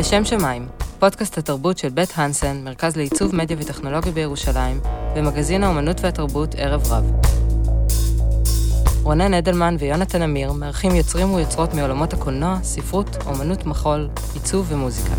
לשם שמיים, פודקאסט התרבות של בית הנסן, מרכז לעיצוב מדיה וטכנולוגיה בירושלים, ומגזין האומנות והתרבות ערב רב. רונן אדלמן ויונתן אמיר מארחים יוצרים ויוצרות מעולמות הקולנוע, ספרות, אומנות מחול, עיצוב ומוזיקה.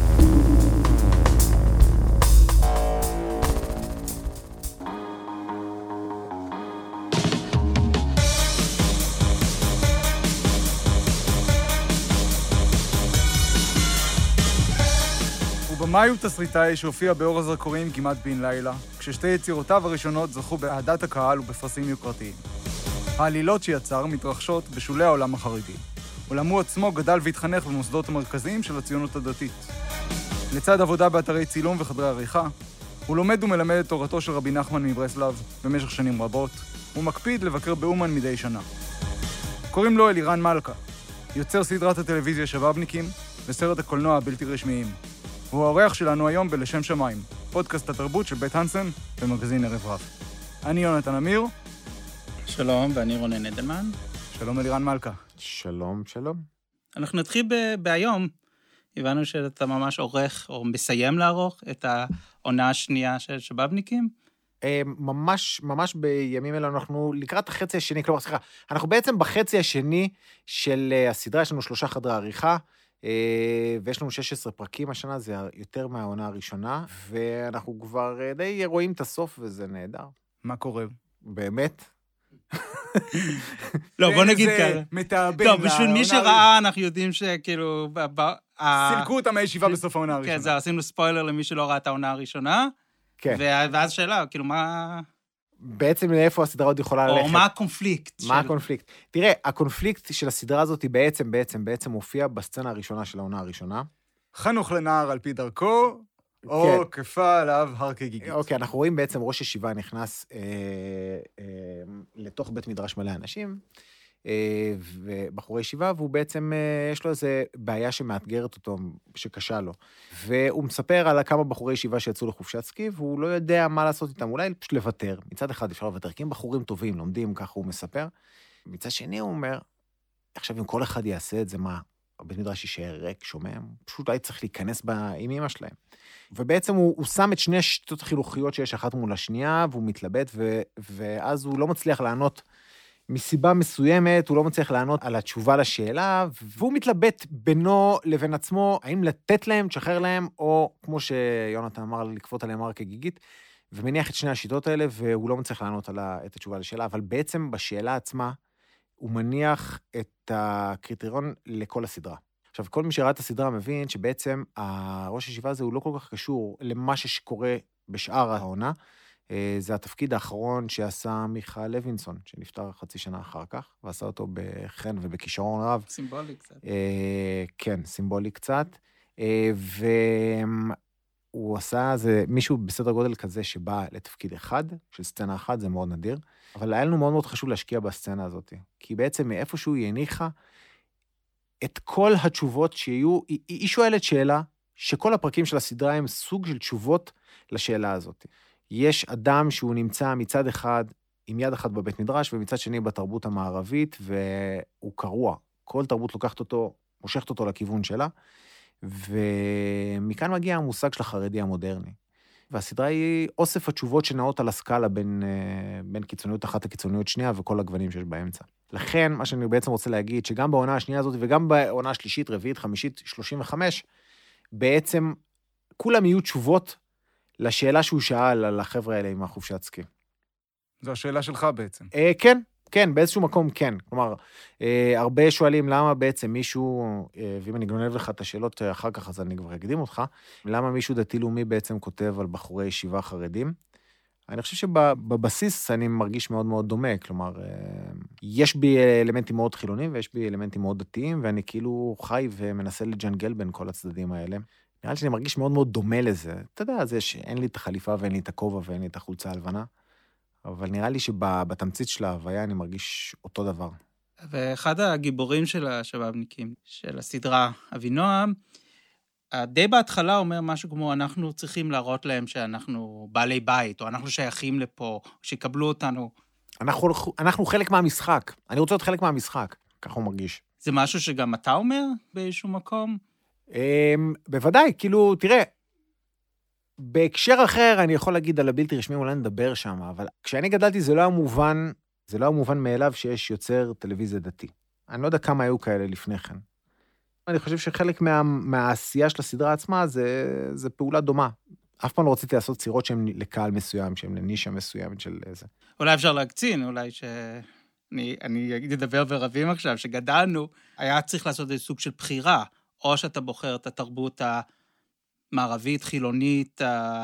במאי הוא תסריטאי שהופיע באור הזרקורים כמעט בן לילה, כששתי יצירותיו הראשונות זכו באהדת הקהל ובפרסים יוקרתיים. העלילות שיצר מתרחשות בשולי העולם החרדי, אולם הוא עצמו גדל והתחנך במוסדות המרכזיים של הציונות הדתית. לצד עבודה באתרי צילום וחדרי עריכה, הוא לומד ומלמד את תורתו של רבי נחמן מברסלב במשך שנים רבות, ומקפיד לבקר באומן מדי שנה. קוראים לו אלירן מלכה, יוצר סדרת הטלוויזיה שבאבניקים וסרט הקולנוע הבלתי רשמיים. הוא האורח שלנו היום בלשם שמיים, פודקאסט התרבות של בית הנסן במגזין ערב רב. אני יונתן אמיר. שלום, ואני רונן אדלמן. שלום אלירן מלכה. שלום, שלום. אנחנו נתחיל בהיום. הבנו שאתה ממש עורך, או מסיים לערוך, את העונה השנייה של שבאבניקים. אה, ממש, ממש בימים אלה אנחנו לקראת החצי השני, כלומר, סליחה, אנחנו בעצם בחצי השני של אה, הסדרה, יש לנו שלושה חדרי עריכה. אה, ויש לנו 16 פרקים השנה, זה יותר מהעונה הראשונה, ואנחנו כבר די רואים את הסוף, וזה נהדר. מה קורה? באמת? לא, בוא נגיד ככה. זה מתאבן. לא, בשביל מי שראה, אנחנו יודעים שכאילו... סילקו אותם מהישיבה בסוף העונה הראשונה. כן, זה, עשינו ספוילר למי שלא ראה את העונה הראשונה. כן. ואז שאלה, כאילו, מה... בעצם לאיפה הסדרה עוד יכולה ללכת. או מה הקונפליקט. מה הקונפליקט? תראה, הקונפליקט של הסדרה הזאת היא בעצם, בעצם, בעצם מופיע בסצנה הראשונה של העונה הראשונה. חנוך לנער על פי דרכו, או כן. כפה עליו הר כגיגית. אוקיי, אנחנו רואים בעצם ראש ישיבה נכנס אה, אה, לתוך בית מדרש מלא אנשים, אה, ובחורי ישיבה, והוא בעצם, אה, יש לו איזה בעיה שמאתגרת אותו, שקשה לו. והוא מספר על כמה בחורי ישיבה שיצאו לחופשת סקי, והוא לא יודע מה לעשות איתם, אולי פשוט לוותר. מצד אחד אפשר לוותר, כי הם בחורים טובים, לומדים, ככה הוא מספר. מצד שני הוא אומר, עכשיו אם כל אחד יעשה את זה, מה? הבית מדרש יישאר ריק, שומם, פשוט אולי צריך להיכנס בה עם אמא שלהם. ובעצם הוא, הוא שם את שני השיטות החינוכיות שיש אחת מול השנייה, והוא מתלבט, ו, ואז הוא לא מצליח לענות מסיבה מסוימת, הוא לא מצליח לענות על התשובה לשאלה, והוא מתלבט בינו לבין עצמו, האם לתת להם, תשחרר להם, או כמו שיונתן אמר, לכפות עליהם הר כגיגית, ומניח את שני השיטות האלה, והוא לא מצליח לענות ה, את התשובה לשאלה, אבל בעצם בשאלה עצמה, הוא מניח את הקריטריון לכל הסדרה. עכשיו, כל מי שראה את הסדרה מבין שבעצם הראש הישיבה הזה הוא לא כל כך קשור למה שקורה בשאר העונה. אה, זה התפקיד האחרון שעשה מיכה לוינסון, שנפטר חצי שנה אחר כך, ועשה אותו בחן ובכישרון רב. סימבולי קצת. אה, כן, סימבולי קצת. אה, והוא עשה, זה מישהו בסדר גודל כזה שבא לתפקיד אחד, של סצנה אחת, זה מאוד נדיר. אבל היה לנו מאוד מאוד חשוב להשקיע בסצנה הזאת, כי בעצם מאיפשהו היא הניחה את כל התשובות שיהיו, היא, היא שואלת שאלה, שכל הפרקים של הסדרה הם סוג של תשובות לשאלה הזאת. יש אדם שהוא נמצא מצד אחד עם יד אחת בבית מדרש, ומצד שני בתרבות המערבית, והוא קרוע. כל תרבות לוקחת אותו, מושכת אותו לכיוון שלה, ומכאן מגיע המושג של החרדי המודרני. והסדרה היא אוסף התשובות שנעות על הסקאלה בין, אה, בין קיצוניות אחת לקיצוניות שנייה וכל הגוונים שיש באמצע. לכן, מה שאני בעצם רוצה להגיד, שגם בעונה השנייה הזאת וגם בעונה השלישית, רביעית, חמישית, 35, בעצם כולם יהיו תשובות לשאלה שהוא שאל על החבר'ה האלה עם החופשת סקי. זו השאלה שלך בעצם. אה, כן, כן, באיזשהו מקום כן. כלומר, אה, הרבה שואלים למה בעצם מישהו, אה, ואם אני גונב לך את השאלות אחר כך, אז אני כבר אקדים אותך, למה מישהו דתי-לאומי בעצם כותב על בחורי ישיבה חרדים? אני חושב שבבסיס אני מרגיש מאוד מאוד דומה, כלומר, אה, יש בי אלמנטים מאוד חילוניים ויש בי אלמנטים מאוד דתיים, ואני כאילו חי ומנסה לג'נגל בין כל הצדדים האלה. נראה לי שאני מרגיש מאוד מאוד דומה לזה. אתה יודע, זה שאין לי את החליפה ואין לי את הכובע ואין לי את החולצה הלבנה. אבל נראה לי שבתמצית של ההוויה אני מרגיש אותו דבר. ואחד הגיבורים של השבאבניקים, של הסדרה, אבינועם, די בהתחלה אומר משהו כמו, אנחנו צריכים להראות להם שאנחנו בעלי בית, או אנחנו שייכים לפה, שיקבלו אותנו. אנחנו, אנחנו חלק מהמשחק. אני רוצה להיות חלק מהמשחק, ככה הוא מרגיש. זה משהו שגם אתה אומר באיזשהו מקום? אמ, בוודאי, כאילו, תראה, בהקשר אחר, אני יכול להגיד על הבלתי רשמי, אולי נדבר שם, אבל כשאני גדלתי זה לא היה מובן, זה לא היה מובן מאליו שיש יוצר טלוויזיה דתי. אני לא יודע כמה היו כאלה לפני כן. אני חושב שחלק מה, מהעשייה של הסדרה עצמה זה, זה פעולה דומה. אף פעם לא רציתי לעשות סירות שהן לקהל מסוים, שהן לנישה מסוימת של זה. אולי אפשר להקצין, אולי ש... אני, אני אדבר ברבים עכשיו, שגדלנו, היה צריך לעשות איזה סוג של בחירה. או שאתה בוחר את התרבות המערבית, חילונית,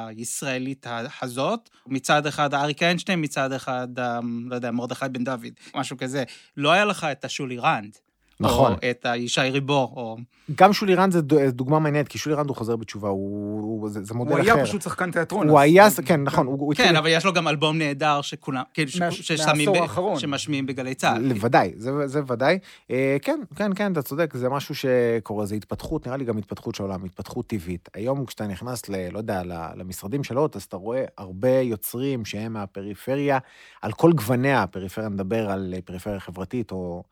הישראלית הזאת, מצד אחד אריק איינשטיין, מצד אחד, לא יודע, מרדכי בן דוד, משהו כזה. לא היה לך את השולי רנד. נכון. או את ישי ריבו, או... גם שולי רנד זה דוגמה מעניינת, כי שולי רנד הוא חוזר בתשובה, הוא, הוא, זה, זה מודל הוא אחר. הוא היה פשוט שחקן תיאטרון. הוא היה, כן, נכון. הוא, הוא כן, התחיל... אבל יש לו גם אלבום נהדר שכולם, כן, ששמים, מהעשור האחרון. שמשמיעים בגלי צה"ל. ודאי, זה, זה ודאי. אה, כן, כן, כן, אתה צודק, זה משהו שקורה, זה התפתחות, נראה לי גם התפתחות של העולם, התפתחות טבעית. היום כשאתה נכנס, ל, לא יודע, למשרדים של הוט, אז אתה רואה הרבה יוצרים שהם מהפריפריה, על כל גווניה, הפריפריה נדבר על פריפריה חברתית, או...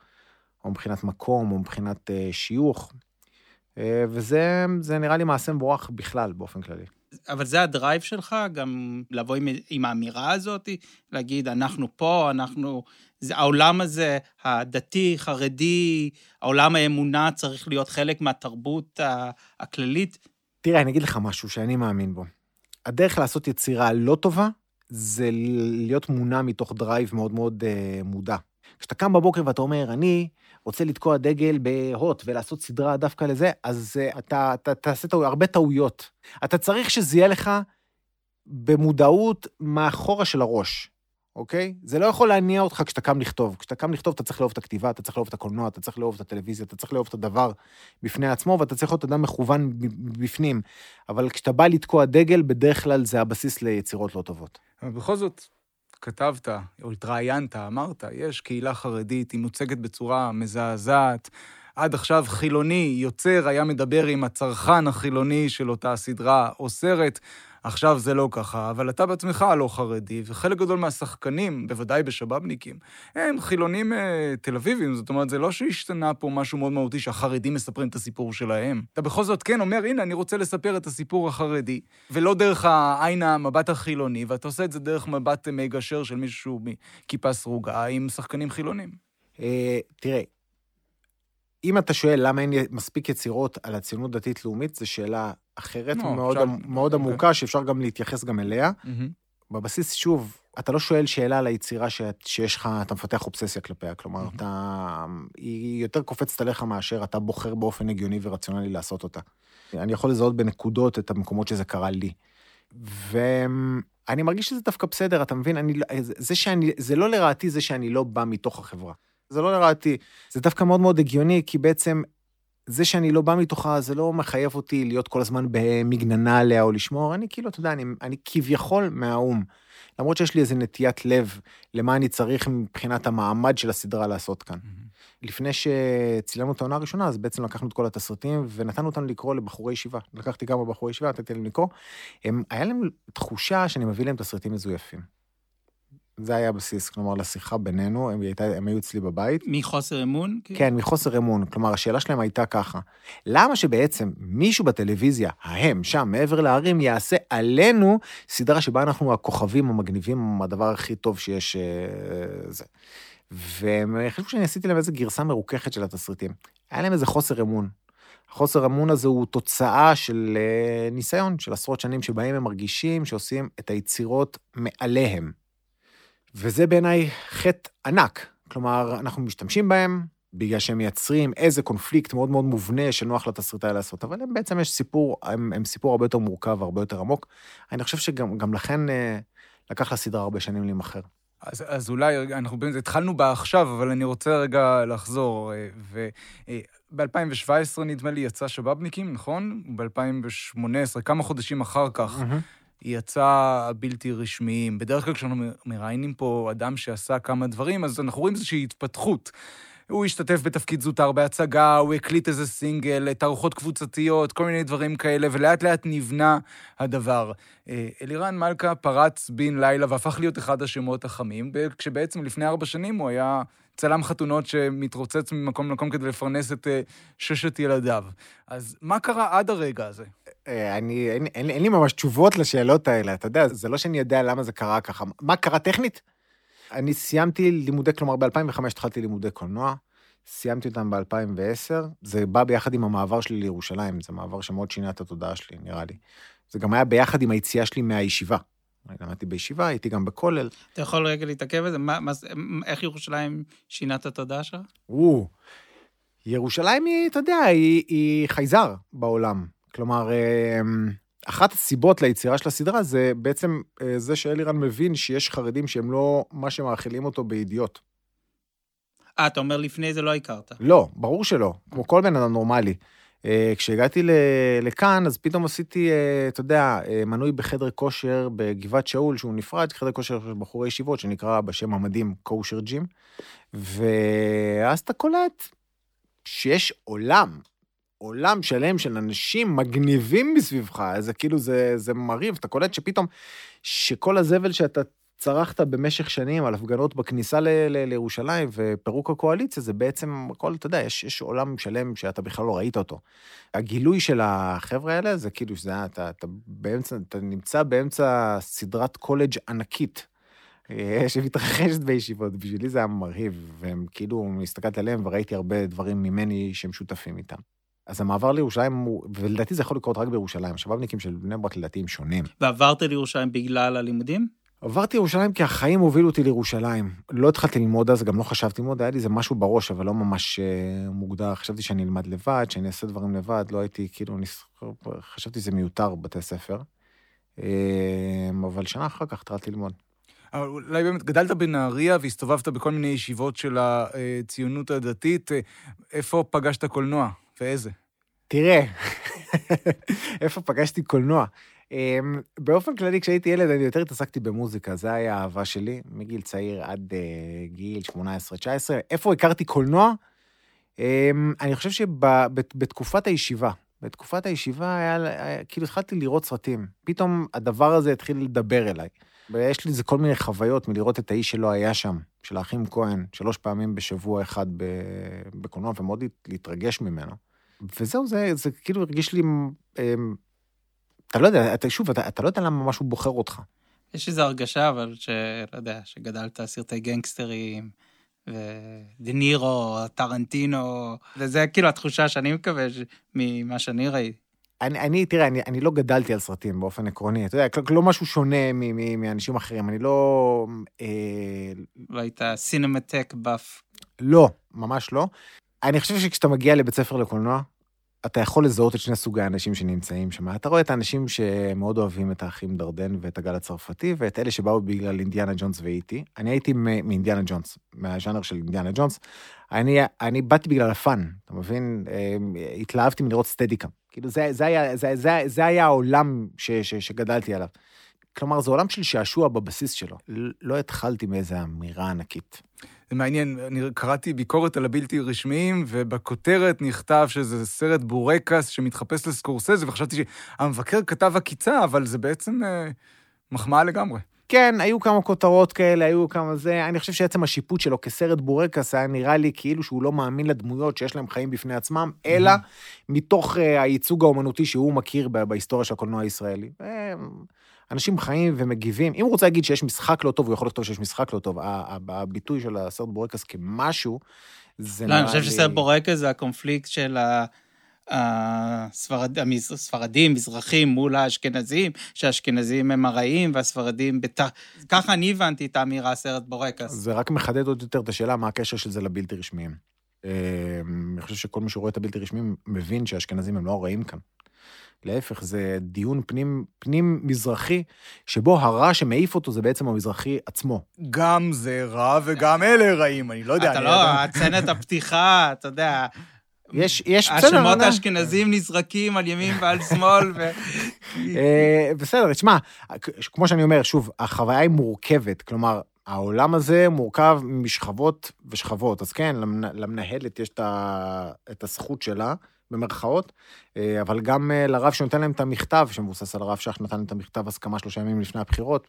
או מבחינת מקום, או מבחינת uh, שיוך. Uh, וזה נראה לי מעשה מבורך בכלל, באופן כללי. אבל זה הדרייב שלך, גם לבוא עם, עם האמירה הזאת, להגיד, אנחנו פה, אנחנו... זה, העולם הזה, הדתי, חרדי, העולם האמונה צריך להיות חלק מהתרבות הכללית. תראה, אני אגיד לך משהו שאני מאמין בו. הדרך לעשות יצירה לא טובה, זה להיות מונע מתוך drive מאוד מאוד uh, מודע. כשאתה קם בבוקר ואתה אומר, אני רוצה לתקוע דגל בהוט ולעשות סדרה דווקא לזה, אז אתה, אתה תעשה טעו, הרבה טעויות. אתה צריך שזה יהיה לך במודעות מאחורה של הראש, אוקיי? זה לא יכול להניע אותך כשאתה קם לכתוב. כשאתה קם לכתוב, אתה צריך לאהוב את הכתיבה, אתה צריך לאהוב את הקולנוע, אתה צריך לאהוב את הטלוויזיה, אתה צריך לאהוב את הדבר בפני עצמו, ואתה צריך להיות אדם מכוון בפנים. אבל כשאתה בא לתקוע דגל, בדרך כלל זה הבסיס ליצירות לא טובות. אבל בכל זאת, כתבת, או התראיינת, אמרת, יש קהילה חרדית, היא מוצגת בצורה מזעזעת. עד עכשיו חילוני, יוצר, היה מדבר עם הצרכן החילוני של אותה סדרה או סרט. עכשיו זה לא ככה, אבל אתה בעצמך לא חרדי, וחלק גדול מהשחקנים, בוודאי בשבאבניקים, הם חילונים אה, תל אביבים, זאת אומרת, זה לא שהשתנה פה משהו מאוד מהותי שהחרדים מספרים את הסיפור שלהם. אתה בכל זאת כן אומר, הנה, אני רוצה לספר את הסיפור החרדי, ולא דרך העין המבט החילוני, ואתה עושה את זה דרך מבט מגשר של מישהו מכיפה סרוגה עם שחקנים חילונים. אה, תראה, אם אתה שואל למה אין מספיק יצירות על הציונות דתית-לאומית, זו שאלה אחרת, לא, מאוד, עכשיו... מאוד okay. אוקיי. עמוקה, שאפשר גם להתייחס גם אליה. Mm-hmm. בבסיס, שוב, אתה לא שואל שאלה על היצירה ש... שיש לך, אתה מפתח אובססיה כלפיה, כלומר, mm-hmm. אתה... היא יותר קופצת עליך מאשר אתה בוחר באופן הגיוני ורציונלי לעשות אותה. אני יכול לזהות בנקודות את המקומות שזה קרה לי. ואני מרגיש שזה דווקא בסדר, אתה מבין? אני... לא, זה שאני... זה לא לרעתי זה שאני לא בא מתוך החברה. זה לא לרעתי. זה דווקא מאוד מאוד הגיוני, כי בעצם זה שאני לא בא מתוכה, זה לא מחייב אותי להיות כל הזמן במגננה עליה או לשמור. אני כאילו, אתה יודע, אני, אני כביכול מהאו"ם. למרות שיש לי איזה נטיית לב למה אני צריך מבחינת המעמד של הסדרה לעשות כאן. Mm-hmm. לפני שצילמנו את העונה הראשונה, אז בעצם לקחנו את כל התסריטים ונתנו אותם לקרוא לבחורי ישיבה. לקחתי כמה בחורי ישיבה, נתתי להם לקרוא. הם, היה להם תחושה שאני מביא להם תסריטים מזויפים. זה היה הבסיס, כלומר, לשיחה בינינו, הם, הייתה, הם היו אצלי בבית. מחוסר אמון? כן, מחוסר אמון. כלומר, השאלה שלהם הייתה ככה, למה שבעצם מישהו בטלוויזיה, ההם, שם, מעבר להרים, יעשה עלינו סדרה שבה אנחנו הכוכבים המגניבים, הדבר הכי טוב שיש... אה, זה. והם חשבו שאני עשיתי להם איזו גרסה מרוככת של התסריטים. היה להם איזה חוסר אמון. החוסר אמון הזה הוא תוצאה של אה, ניסיון, של עשרות שנים שבהם הם מרגישים שעושים את היצירות מעליהם. וזה בעיניי חטא ענק. כלומר, אנחנו משתמשים בהם בגלל שהם מייצרים איזה קונפליקט מאוד מאוד מובנה שנוח לתסריטאי לעשות, אבל הם בעצם יש סיפור, הם, הם סיפור הרבה יותר מורכב והרבה יותר עמוק. אני חושב שגם לכן אה, לקח לסדרה הרבה שנים להימכר. אז, אז אולי, אנחנו באמת התחלנו בה עכשיו, אבל אני רוצה רגע לחזור. אה, וב-2017, אה, נדמה לי, יצא שבאבניקים, נכון? ב-2018, כמה חודשים אחר כך, mm-hmm. יצא הבלתי רשמיים. בדרך כלל כשאנחנו מראיינים פה אדם שעשה כמה דברים, אז אנחנו רואים איזושהי התפתחות. הוא השתתף בתפקיד זוטר בהצגה, הוא הקליט איזה סינגל, תערוכות קבוצתיות, כל מיני דברים כאלה, ולאט לאט נבנה הדבר. אה, אלירן מלכה פרץ בן לילה והפך להיות אחד השמות החמים, כשבעצם לפני ארבע שנים הוא היה צלם חתונות שמתרוצץ ממקום למקום כדי לפרנס את אה, ששת ילדיו. אז מה קרה עד הרגע הזה? אה, אני, אין, אין, אין לי ממש תשובות לשאלות האלה, אתה יודע, זה לא שאני יודע למה זה קרה ככה. מה קרה טכנית? אני סיימתי לימודי, כלומר, ב-2005 התחלתי לימודי קולנוע, סיימתי אותם ב-2010, זה בא ביחד עם המעבר שלי לירושלים, זה מעבר שמאוד שינה את התודעה שלי, נראה לי. זה גם היה ביחד עם היציאה שלי מהישיבה. למדתי בישיבה, הייתי גם בכולל. אתה יכול רגע להתעכב על זה? מה, מה, זה- איך ירושלים שינה את התודעה שלך? או, ירושלים היא, אתה יודע, היא, היא חייזר בעולם. כלומר, אמ, אחת הסיבות ליצירה של הסדרה זה בעצם אה, זה שאלירן מבין שיש חרדים שהם לא מה שמאכילים אותו בידיעות. אה, אתה אומר לפני זה לא הכרת. לא, ברור שלא, כמו כל בן אדם נורמלי. אה, כשהגעתי לכאן, אז פתאום עשיתי, אה, אתה יודע, מנוי בחדר כושר בגבעת שאול, שהוא נפרד, חדר כושר של בחורי ישיבות, שנקרא בשם המדהים קושר ג'ים. ואז אתה קולט שיש עולם, עולם שלם של אנשים מגניבים מסביבך, זה כאילו, זה, זה מרהיב, אתה קולט שפתאום, שכל הזבל שאתה צרכת במשך שנים על הפגנות בכניסה ל- ל- לירושלים ופירוק הקואליציה, זה בעצם הכל, אתה יודע, יש, יש עולם שלם שאתה בכלל לא ראית אותו. הגילוי של החבר'ה האלה זה כאילו שזה היה, אתה, אתה באמצע, אתה נמצא באמצע סדרת קולג' ענקית. אה, שמתרחשת בישיבות, בשבילי זה היה מרהיב, והם כאילו, הסתכלתי עליהם וראיתי הרבה דברים ממני שהם שותפים איתם. אז המעבר לירושלים הוא, ולדעתי זה יכול לקרות רק בירושלים, השב"בניקים של בני ברק לדעתי הם שונים. ועברת לירושלים בגלל הלימודים? עברתי לירושלים כי החיים הובילו אותי לירושלים. לא התחלתי ללמוד אז, גם לא חשבתי ללמוד, היה לי איזה משהו בראש, אבל לא ממש אה, מוגדר. חשבתי שאני אלמד לבד, שאני אעשה דברים לבד, לא הייתי, כאילו, נס... חשבתי שזה מיותר בבתי ספר. אה, אבל שנה אחר כך התחלתי ללמוד. אבל אולי באמת גדלת בנהריה והסתובבת בכל מיני ישיבות של הציונות הדתית. אה, איפה פגשת קולנוע ואיזה? תראה, איפה פגשתי קולנוע. אמ, באופן כללי, כשהייתי ילד, אני יותר התעסקתי במוזיקה, זה היה האהבה שלי, מגיל צעיר עד uh, גיל 18-19. איפה הכרתי קולנוע? Um, אני חושב שבתקופת הישיבה, בתקופת הישיבה היה, כאילו התחלתי לראות סרטים. פתאום הדבר הזה התחיל לדבר אליי. ויש לי איזה כל מיני חוויות מלראות את האיש שלא היה שם, של האחים כהן, שלוש פעמים בשבוע אחד בקולנוע, ומאוד להתרגש ממנו. וזהו, זה, זה כאילו הרגיש לי... אמ, אתה לא יודע, אתה, שוב, אתה, אתה לא יודע למה משהו בוחר אותך. יש איזו הרגשה, אבל שלא יודע, שגדלת סרטי גנגסטרים, ודה נירו, טרנטינו, וזה כאילו התחושה שאני מקווה. ממה שאני ראיתי. אני, אני, תראה, אני, אני לא גדלתי על סרטים באופן עקרוני, אתה יודע, לא משהו שונה מ, מ, מאנשים אחרים, אני לא... אה, לא היית סינמטק באף. לא, ממש לא. אני חושב שכשאתה מגיע לבית ספר לקולנוע, אתה יכול לזהות את שני סוגי האנשים שנמצאים שם. אתה רואה את האנשים שמאוד אוהבים את האחים דרדן ואת הגל הצרפתי, ואת אלה שבאו בגלל אינדיאנה ג'ונס ואיטי. אני הייתי מאינדיאנה ג'ונס, מהז'אנר של אינדיאנה ג'ונס. אני, אני באתי בגלל הפאן, אתה מבין? התלהבתי מלראות סטדיקה. כאילו, זה, זה, היה, זה, זה, זה היה העולם ש, ש, שגדלתי עליו. כלומר, זה עולם של שעשוע בבסיס שלו. לא התחלתי מאיזו אמירה ענקית. זה מעניין, אני קראתי ביקורת על הבלתי רשמיים, ובכותרת נכתב שזה סרט בורקס שמתחפש לסקורסזה, וחשבתי שהמבקר כתב עקיצה, אבל זה בעצם אה, מחמאה לגמרי. כן, היו כמה כותרות כאלה, היו כמה זה. אני חושב שעצם השיפוט שלו כסרט בורקס היה נראה לי כאילו שהוא לא מאמין לדמויות שיש להם חיים בפני עצמם, אלא מתוך uh, הייצוג האומנותי שהוא מכיר בהיסטוריה של הקולנוע הישראלי. אנשים חיים ומגיבים. אם הוא רוצה להגיד שיש משחק לא טוב, הוא יכול לכתוב שיש משחק לא טוב. הביטוי של הסרט בורקס כמשהו, זה לא, אני חושב שסרט בורקס זה הקונפליקט של הספרד... הספרדים, מזרחים מול האשכנזים, שהאשכנזים הם הרעים והספרדים בת... ככה אני הבנתי את האמירה סרט בורקס. זה רק מחדד עוד יותר את השאלה מה הקשר של זה לבלתי רשמיים. אני חושב שכל מי שרואה את הבלתי רשמיים מבין שהאשכנזים הם לא הרעים כאן. להפך, זה דיון פנים, פנים מזרחי, שבו הרע שמעיף אותו זה בעצם המזרחי עצמו. גם זה רע וגם אלה רעים, אני לא יודע. אתה לא, הצנת הפתיחה, אתה יודע. יש, יש, בסדר. השמות האשכנזים נזרקים על ימין ועל שמאל, ו... בסדר, תשמע, כמו שאני אומר, שוב, החוויה היא מורכבת, כלומר, העולם הזה מורכב משכבות ושכבות, אז כן, למנהלת יש את הזכות שלה, במרכאות, אבל גם לרב שנותן להם את המכתב, שמבוסס על הרב שך נתן להם את המכתב הסכמה שלושה ימים לפני הבחירות,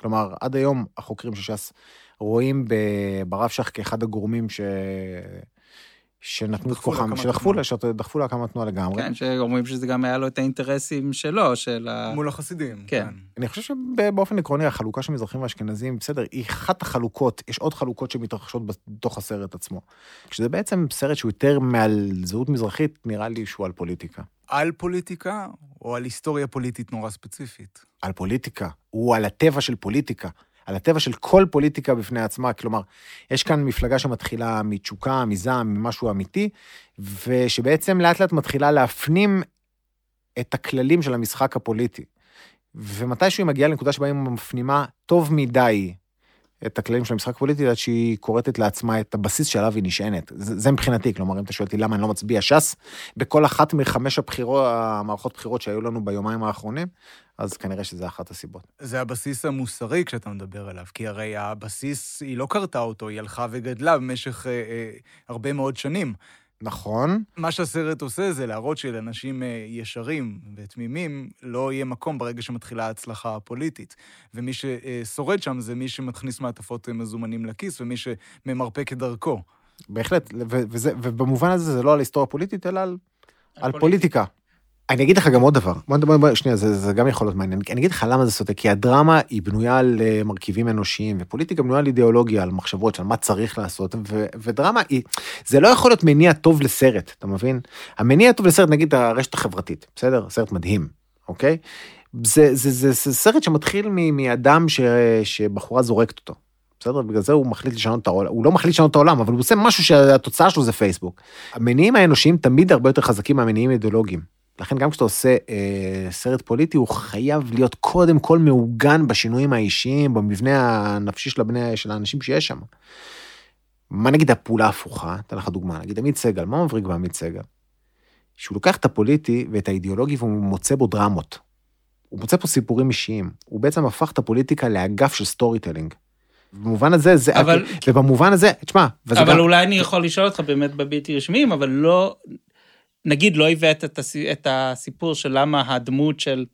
כלומר, עד היום החוקרים של ש"ס רואים ברב שך כאחד הגורמים ש... שנתנו את כוחם, שדחפו. לה, שדחפו להקמת תנועה לגמרי. כן, שאומרים שזה גם היה לו את האינטרסים שלו, של ה... מול החסידים. כן. אני חושב שבאופן עקרוני החלוקה של מזרחים ואשכנזים, בסדר, היא אחת החלוקות, יש עוד חלוקות שמתרחשות בתוך הסרט עצמו. כשזה בעצם סרט שהוא יותר מעל זהות מזרחית, נראה לי שהוא על פוליטיקה. על פוליטיקה, או על היסטוריה פוליטית נורא ספציפית? על פוליטיקה, הוא על הטבע של פוליטיקה, על הטבע של כל פוליטיקה בפני עצמה. כלומר, יש כאן מפלגה שמתחילה מתשוקה, מזעם, ממשהו אמיתי, ושבעצם לאט לאט מתחילה להפנים את הכללים של המשחק הפוליטי. ומתישהו היא מגיעה לנקודה שבה היא מפנימה טוב מדי את הכללים של המשחק הפוליטי, עד שהיא כורתת לעצמה את הבסיס שעליו היא נשענת. זה, זה מבחינתי, כלומר, אם אתה שואל אותי למה אני לא מצביע ש"ס, בכל אחת מחמש הבחירות, המערכות בחירות שהיו לנו ביומיים האחרונים, אז כנראה שזה אחת הסיבות. זה הבסיס המוסרי כשאתה מדבר עליו, כי הרי הבסיס, היא לא קרתה אותו, היא הלכה וגדלה במשך אה, אה, הרבה מאוד שנים. נכון, מה שהסרט עושה זה להראות שלאנשים אה, ישרים ותמימים לא יהיה מקום ברגע שמתחילה ההצלחה הפוליטית. ומי ששורד שם זה מי שמכניס מעטפות אה, מזומנים לכיס ומי שממרפק את דרכו. בהחלט, ו- וזה, ובמובן הזה זה לא על היסטוריה פוליטית, אלא על, על פוליטיקה. אני אגיד לך גם עוד דבר, בוא נדבר, שנייה, זה, זה גם יכול להיות מעניין. אני אגיד לך למה זה סוטה, כי הדרמה היא בנויה על אה, מרכיבים אנושיים, ופוליטיקה בנויה על אידיאולוגיה, על מחשבות של מה צריך לעשות, ו, ודרמה היא, זה לא יכול להיות מניע טוב לסרט, אתה מבין? המניע הטוב לסרט, נגיד הרשת החברתית, בסדר? סרט מדהים, אוקיי? זה, זה, זה, זה סרט שמתחיל מ- מאדם ש, שבחורה זורקת אותו. בסדר? בגלל זה הוא מחליט לשנות את העולם, הוא לא מחליט לשנות את העולם, אבל הוא עושה משהו שהתוצאה שלו זה פייסבוק. המניעים האנושיים תמיד הרבה יותר חזקים מהמניעים האידיאולוגיים. לכן גם כשאתה עושה אה, סרט פוליטי, הוא חייב להיות קודם כל מעוגן בשינויים האישיים, במבנה הנפשי של, הבני, של האנשים שיש שם. מה נגיד הפעולה ההפוכה? אתן לך דוגמה, נגיד עמית סגל, מה מבריק בעמית סגל? שהוא לוקח את הפוליטי ואת האידיאולוגי והוא מוצא בו דרמות. הוא מוצא פה סיפורים אישיים. הוא בעצם הפך את הפוליטיקה לאגף של storytelling. במובן הזה, זה, אבל- ובמובן הזה, תשמע, אבל גם, אולי אני יכול לשאול אותך באמת בבלתי רשמיים, אבל לא, נגיד לא הבאת את הס- את הסיפור של למה הדמות של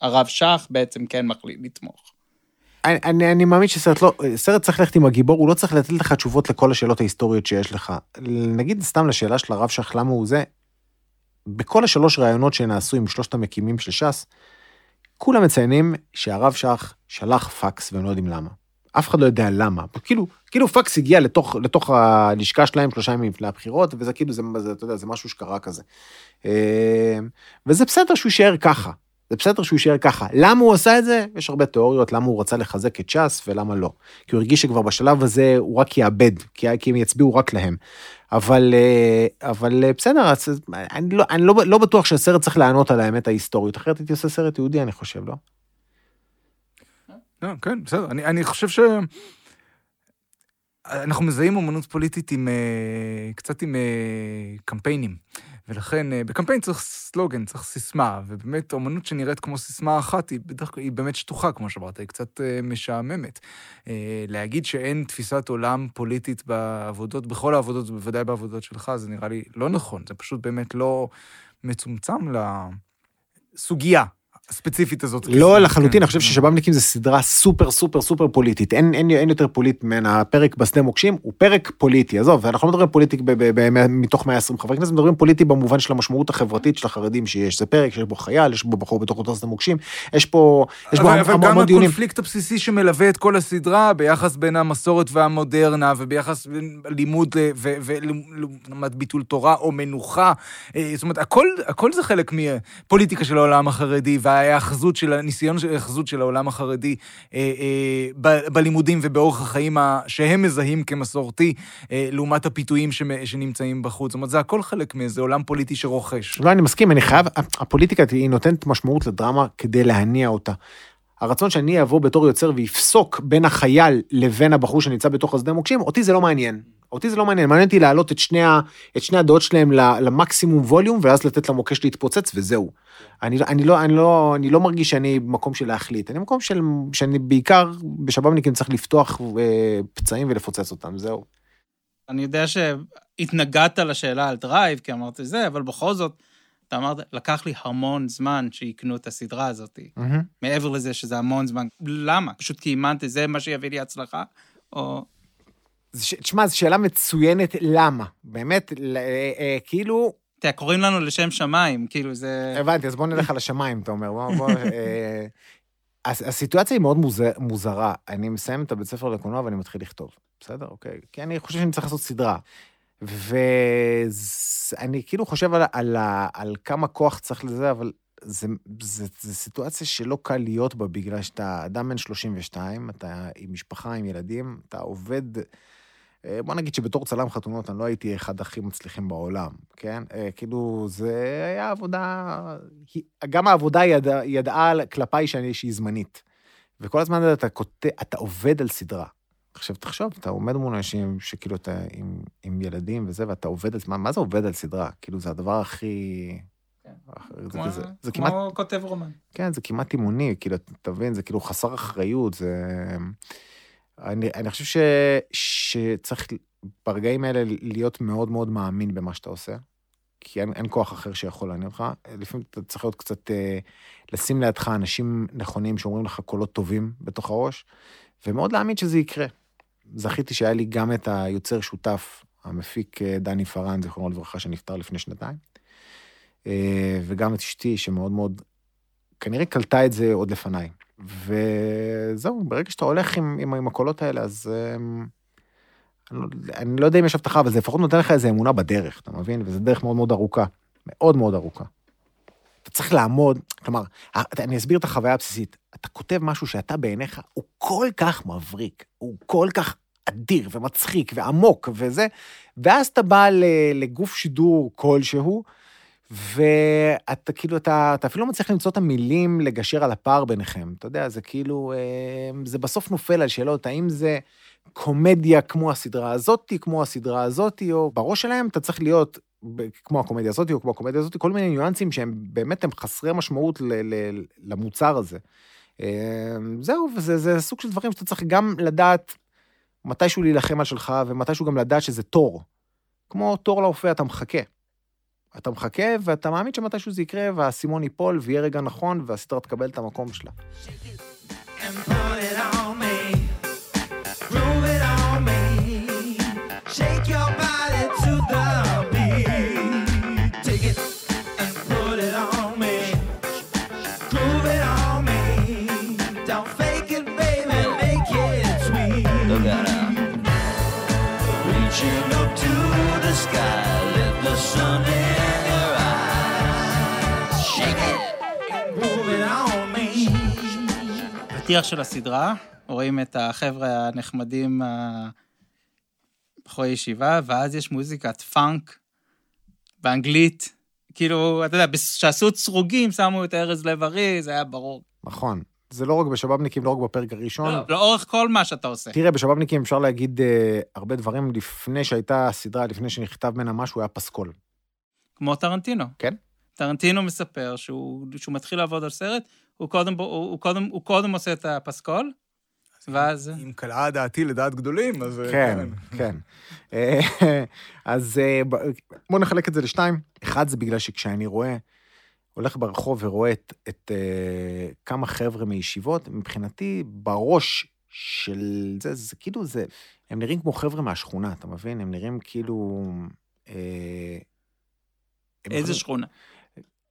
הרב שך בעצם כן מחליט לתמוך. אני, אני, אני מאמין שסרט לא, סרט צריך ללכת עם הגיבור, הוא לא צריך לתת לך תשובות לכל השאלות ההיסטוריות שיש לך. נגיד סתם לשאלה של הרב שך, למה הוא זה, בכל השלוש ראיונות שנעשו עם שלושת המקימים של ש"ס, כולם מציינים שהרב שך שלח פקס והם לא יודעים למה. אף אחד לא יודע למה. כאילו, כאילו פקס הגיע לתוך, לתוך הלשכה שלהם שלושה ימים לפני הבחירות, וזה כאילו, זה, זה, אתה יודע, זה משהו שקרה כזה. אה, וזה בסדר שהוא יישאר ככה. זה בסדר שהוא יישאר ככה. למה הוא עשה את זה? יש הרבה תיאוריות למה הוא רצה לחזק את ש"ס ולמה לא. כי הוא הרגיש שכבר בשלב הזה הוא רק יאבד, כי, הם יצביעו רק להם. אבל, אה, אבל אה, בסדר, אני, לא, אני לא, לא בטוח שהסרט צריך לענות על האמת ההיסטורית, אחרת הייתי עושה סרט יהודי, אני חושב, לא? לא, כן, בסדר. אני, אני חושב ש... אנחנו מזהים אומנות פוליטית עם, אה, קצת עם אה, קמפיינים. ולכן אה, בקמפיין צריך סלוגן, צריך סיסמה, ובאמת אומנות שנראית כמו סיסמה אחת, היא בדרך היא באמת שטוחה, כמו שאמרת, היא קצת משעממת. להגיד שאין תפיסת עולם פוליטית בעבודות, בכל העבודות, בוודאי בעבודות שלך, זה נראה לי לא נכון, זה פשוט באמת לא מצומצם לסוגיה הספציפית הזאת. לא לחלוטין, כן. אני חושב ששב"בניקים זה סדרה סופר סופר סופר פוליטית. אין, אין, אין יותר פוליט ממנה, הפרק בשדה מוקשים הוא פרק פוליטי. עזוב, אנחנו לא מדברים פוליטי מתוך 120 חברי כנסת, מדברים פוליטי במובן של המשמעות החברתית של החרדים שיש. זה פרק שיש בו חייל, יש בו בחור בתוך אותו שדה מוקשים, יש פה, יש בו המון אבל גם דיונים. הקונפליקט הבסיסי שמלווה את כל הסדרה ביחס בין המסורת והמודרנה, וביחס לימוד ל- ו- ולעומת ביטול תורה או מנוחה. אה, זאת אומרת, הכל, הכל זה חלק מפוליטיקה של העולם החרדי, וההאחזות של, הניסיון של ההאחזות של העולם החרדי אה, אה, בלימודים ובאורח החיים שהם מזהים כמסורתי, אה, לעומת הפיתויים שנמצאים בחוץ. זאת אומרת, זה הכל חלק מאיזה עולם פוליטי שרוכש. לא, אני מסכים, אני חייב, הפוליטיקה היא נותנת משמעות לדרמה כדי להניע אותה. הרצון שאני אבוא בתור יוצר ויפסוק בין החייל לבין הבחור שנמצא בתוך השדה מוקשים, אותי זה לא מעניין. אותי זה לא מעניין, מעניין אותי להעלות את שני, ה, את שני הדעות שלהם למקסימום ווליום, ואז לתת למוקש להתפוצץ, וזהו. אני, לא- אני, לא, אני, לא, אני לא מרגיש שאני במקום של להחליט, אני במקום של, שאני בעיקר בשב"בניקים צריך לפתוח אה, פצעים ולפוצץ אותם, זהו. אני יודע שהתנגדת לשאלה על drive, כי אמרתי זה, אבל בכל זאת, אתה אמרת, לקח לי המון זמן שיקנו את הסדרה הזאת. מהמם. מעבר לזה שזה המון זמן. למה? פשוט כי האמנתי, זה מה שיביא לי הצלחה? או... תשמע, זו שאלה מצוינת, למה? באמת, אה, אה, כאילו, תראה, קוראים לנו לשם שמיים, כאילו זה... הבנתי, אז בוא נלך על השמיים, אתה אומר. בוא, בוא, אה, הס- הסיטואציה היא מאוד מוז- מוזרה. אני מסיים את הבית ספר לקולנוע ואני מתחיל לכתוב, בסדר? אוקיי. כי אני חושב שאני צריך לעשות סדרה. ואני כאילו חושב על, על, על כמה כוח צריך לזה, אבל זה, זה, זה סיטואציה שלא קל להיות בה, בגלל שאתה אדם בן 32, אתה עם משפחה, עם ילדים, אתה עובד... אה, בוא נגיד שבתור צלם חתונות אני לא הייתי אחד הכי מצליחים בעולם, כן? אה, כאילו, זה היה עבודה... גם העבודה ידע, ידעה כלפיי שאני, שהיא זמנית. וכל הזמן אתה כותב, אתה עובד על סדרה. עכשיו, תחשוב, אתה עומד מול אנשים שכאילו אתה עם, עם ילדים וזה, ואתה עובד על... מה, מה זה עובד על סדרה? כאילו, זה הדבר הכי... כן. זה, כמו, זה, זה כמעט כמו כותב רומן. כן, זה כמעט אימוני, כאילו, אתה מבין, זה כאילו חסר אחריות, זה... אני, אני חושב ש, שצריך ברגעים האלה להיות מאוד מאוד מאמין במה שאתה עושה, כי אין, אין כוח אחר שיכול לעניין אותך. לפעמים אתה צריך להיות קצת, אה, לשים לידך אנשים נכונים שאומרים לך קולות טובים בתוך הראש, ומאוד להאמין שזה יקרה. זכיתי שהיה לי גם את היוצר שותף, המפיק אה, דני פארן, זיכרונו לברכה, שנפטר לפני שנתיים, אה, וגם את אשתי, שמאוד מאוד כנראה קלטה את זה עוד לפניי. וזהו, ברגע שאתה הולך עם, עם, עם הקולות האלה, אז... אמ, אני לא, אני לא יודע אם יש הבטחה, אבל זה לפחות נותן לך איזו אמונה בדרך, אתה מבין? וזו דרך מאוד מאוד ארוכה. מאוד מאוד ארוכה. אתה צריך לעמוד, כלומר, אני אסביר את החוויה הבסיסית. אתה כותב משהו שאתה בעיניך הוא כל כך מבריק, הוא כל כך אדיר ומצחיק ועמוק וזה, ואז אתה בא לגוף שידור כלשהו, ואתה כאילו, אתה, אתה אפילו לא מצליח למצוא את המילים לגשר על הפער ביניכם. אתה יודע, זה כאילו, זה בסוף נופל על שאלות, האם זה קומדיה כמו הסדרה הזאתי, כמו הסדרה הזאתי, או בראש שלהם אתה צריך להיות כמו הקומדיה הזאתי או כמו הקומדיה הזאתי, כל מיני ניואנסים שהם באמת הם חסרי משמעות ל, ל, למוצר הזה. זהו, וזה זה סוג של דברים שאתה צריך גם לדעת מתישהו להילחם על שלך, ומתישהו גם לדעת שזה תור. כמו תור לאופה, אתה מחכה. אתה מחכה ואתה מאמין שמתישהו זה יקרה, והאסימון ייפול ויהיה רגע נכון, והסדרה תקבל את המקום שלה. הפתיח של הסדרה, רואים את החבר'ה הנחמדים, בחורי ישיבה, ואז יש מוזיקת פאנק באנגלית. כאילו, אתה יודע, כשעשו צרוגים, שמו את ארז לב-ארי, זה היה ברור. נכון. זה לא רק בשבאבניקים, לא רק בפרק הראשון. לא, לאורך כל מה שאתה עושה. תראה, בשבאבניקים אפשר להגיד אה, הרבה דברים לפני שהייתה הסדרה, לפני שנכתב ממנה משהו, היה פסקול. כמו טרנטינו. כן. טרנטינו מספר שהוא, שהוא מתחיל לעבוד על סרט, הוא קודם, הוא, הוא, קודם, הוא קודם עושה את הפסקול, ואז... אם קלעה דעתי לדעת גדולים, אז... כן, כן. אז בואו נחלק את זה לשתיים. אחד זה בגלל שכשאני רואה, הולך ברחוב ורואה את, את uh, כמה חבר'ה מישיבות, מבחינתי, בראש של זה, זה כאילו זה, הם נראים כמו חבר'ה מהשכונה, אתה מבין? הם נראים כאילו... Uh, איזה שכונה?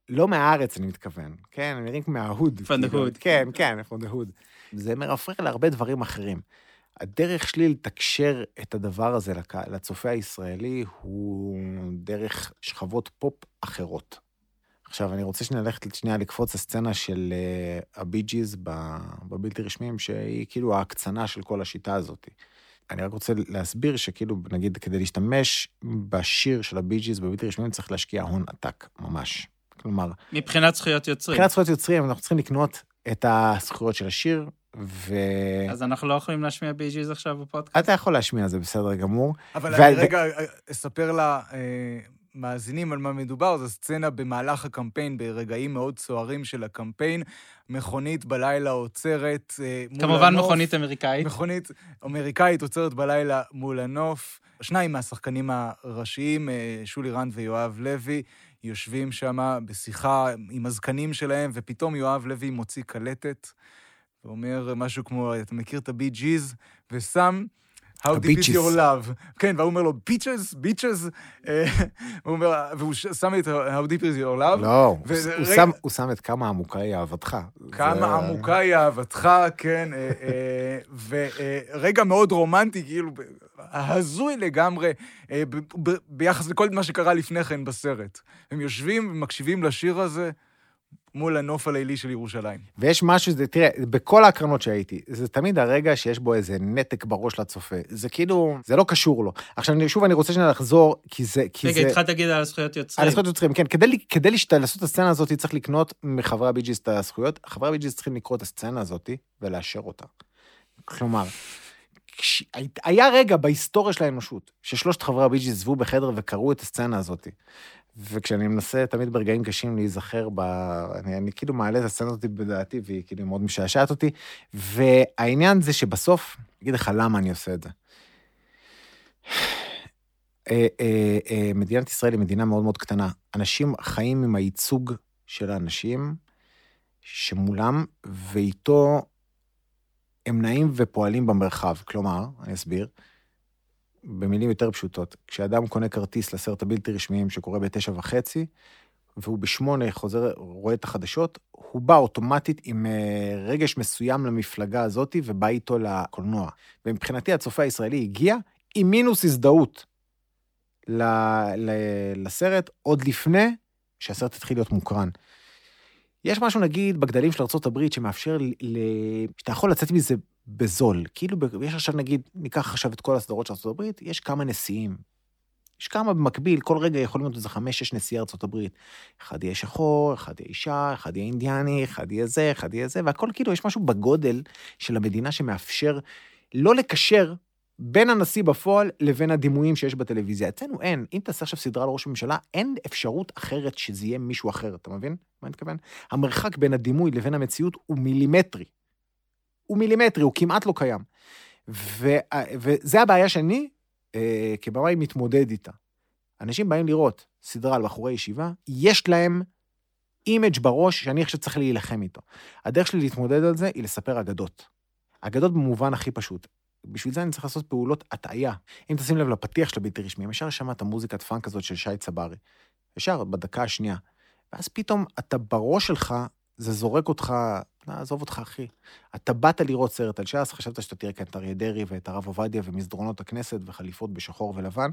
לא מהארץ, אני מתכוון, כן? הם נראים מההוד. From the hood. כן, כן, from the hood. זה מרפרר להרבה דברים אחרים. הדרך שלי לתקשר את הדבר הזה לצופה הישראלי הוא דרך שכבות פופ אחרות. עכשיו, אני רוצה שנייה ללכת שנייה לקפוץ לסצנה של uh, הבי ג'יז בבלתי רשמיים, שהיא כאילו ההקצנה של כל השיטה הזאת. אני רק רוצה להסביר שכאילו, נגיד, כדי להשתמש בשיר של הבי ג'יז בבלתי רשמיים, צריך להשקיע הון עתק, ממש. כלומר... מבחינת זכויות יוצרים. מבחינת זכויות יוצרים, אנחנו צריכים לקנות את הזכויות של השיר, ו... אז אנחנו לא יכולים להשמיע בי ג'יז עכשיו בפודקאסט? אתה יכול להשמיע, זה בסדר גמור. אבל ו... אני רגע אספר למאזינים על מה מדובר, זו סצנה במהלך הקמפיין, ברגעים מאוד סוערים של הקמפיין, מכונית בלילה עוצרת מול כמובן הנוף. כמובן מכונית אמריקאית. מכונית אמריקאית עוצרת בלילה מול הנוף. שניים מהשחקנים הראשיים, שולי רנד ויואב לוי, יושבים שם בשיחה עם הזקנים שלהם, ופתאום יואב לוי מוציא קלטת, ואומר משהו כמו, אתה מכיר את הבי ג'יז? ושם... How deep is your love. כן, והוא אומר לו, ביצ'ס, ביצ'ס, הוא אומר, והוא שם את How deep is your love. לא, הוא, שם, את כמה עמוקה היא אהבתך. כמה. עמוקה היא אהבתך, כן, אה, אה, ורגע מאוד רומנטי, כאילו, הזוי לגמרי, אה, ביחס לכל מה שקרה לפני כן בסרט. הם יושבים ומקשיבים לשיר הזה. מול הנוף הלילי של ירושלים. ויש משהו, זה, תראה, בכל ההקרנות שהייתי, זה תמיד הרגע שיש בו איזה נתק בראש לצופה. זה כאילו, זה לא קשור לו. עכשיו, שוב, אני רוצה שניה לחזור, כי זה... כי רגע, התחלת להגיד על הזכויות יוצרים. על הזכויות יוצרים, כן. כדי, כדי לשת, לעשות את הסצנה הזאת, צריך לקנות מחברי הביג'יס את הזכויות. חברי הביג'יס צריכים לקרוא את הסצנה הזאת ולאשר אותה. כלומר, כש... היה רגע בהיסטוריה של האנושות, ששלושת חברי הביג'יס ישבו בחדר וקראו את הסצנה הזאת. וכשאני מנסה תמיד ברגעים קשים להיזכר ב... אני, אני כאילו מעלה את הסצנה הזאת בדעתי, והיא כאילו מאוד משעשעת אותי. והעניין זה שבסוף, אני אגיד לך למה אני עושה את זה. אה, אה, אה, מדינת ישראל היא מדינה מאוד מאוד קטנה. אנשים חיים עם הייצוג של האנשים שמולם, ואיתו הם נעים ופועלים במרחב. כלומר, אני אסביר, במילים יותר פשוטות, כשאדם קונה כרטיס לסרט הבלתי רשמיים שקורה בתשע וחצי, והוא בשמונה חוזר, רואה את החדשות, הוא בא אוטומטית עם אה, רגש מסוים למפלגה הזאת ובא איתו לקולנוע. ומבחינתי הצופה הישראלי הגיע עם מינוס הזדהות לסרט עוד לפני שהסרט התחיל להיות מוקרן. יש משהו, נגיד, בגדלים של ארה"ב שמאפשר, ל... שאתה יכול לצאת מזה בזול. כאילו, יש עכשיו, נגיד, ניקח עכשיו את כל הסדרות של ארה"ב, יש כמה נשיאים. יש כמה במקביל, כל רגע יכולים להיות איזה חמש-שש נשיאי ארה"ב. אחד יהיה שחור, אחד יהיה אישה, אחד יהיה אינדיאני, אחד יהיה זה, אחד יהיה זה, והכל כאילו, יש משהו בגודל של המדינה שמאפשר לא לקשר בין הנשיא בפועל לבין הדימויים שיש בטלוויזיה. אצלנו אין. אם תעשה עכשיו סדרה לראש הממשלה, אין אפשרות אחרת שזה יהיה מישהו אחר, אתה מבין מה אני מתכוון? המרחק בין הדימוי לבין המציאות הוא מילימטרי. הוא מילימטרי, הוא כמעט לא קיים. ו, וזה הבעיה שאני, אה, כבמאי, מתמודד איתה. אנשים באים לראות סדרה על בחורי ישיבה, יש להם image בראש שאני עכשיו צריך להילחם איתו. הדרך שלי להתמודד על זה היא לספר אגדות. אגדות במובן הכי פשוט. בשביל זה אני צריך לעשות פעולות הטעיה. אם תשים לב לפתיח של הבלתי רשמיים, ישר שמעת מוזיקת פאנק הזאת של שי צברי. ישר, בדקה השנייה. ואז פתאום אתה בראש שלך, זה זורק אותך, עזוב אותך, אחי. אתה באת לראות סרט על ש"ס, חשבת שאתה תראה כאן את אריה דרעי ואת הרב עובדיה ומסדרונות הכנסת וחליפות בשחור ולבן,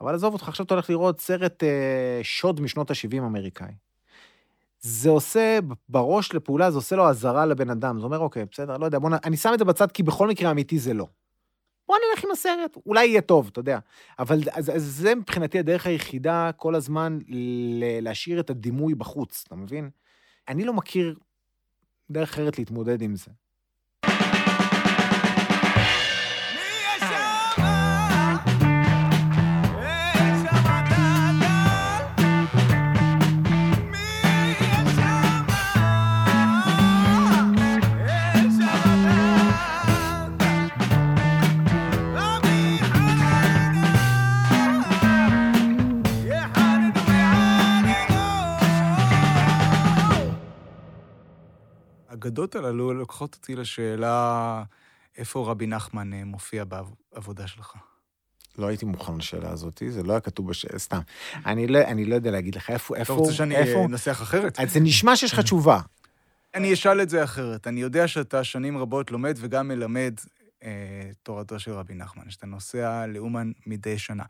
אבל עזוב אותך, עכשיו אתה הולך לראות סרט אה, שוד משנות ה-70 אמריקאי. זה עושה, בראש לפעולה, זה עושה לו אזהרה לבן אדם. זה אומר, אוקיי, בסדר, לא יודע, בוא נ... אני שם את זה בצד, כי בכל מקרה אמיתי זה לא. בוא נלך עם הסרט, אולי יהיה טוב, אתה יודע. אבל אז, אז זה מבחינתי הדרך היחידה כל הזמן ל- להשאיר את הדימוי בחוץ, אתה מבין? אני לא מכיר דרך אחרת להתמודד עם זה. האגדות הללו לוקחות אותי לשאלה איפה רבי נחמן אה, מופיע בעבודה שלך. לא הייתי מוכן לשאלה הזאת, זה לא היה כתוב בשאלה, סתם. אני לא, אני לא יודע להגיד לך איפה, איפה... אתה רוצה שאני אנסח אחרת? אז זה נשמע שיש לך תשובה. אני אשאל את זה אחרת. אני יודע שאתה שנים רבות לומד וגם מלמד אה, תורתו של רבי נחמן, שאתה נוסע לאומן מדי שנה.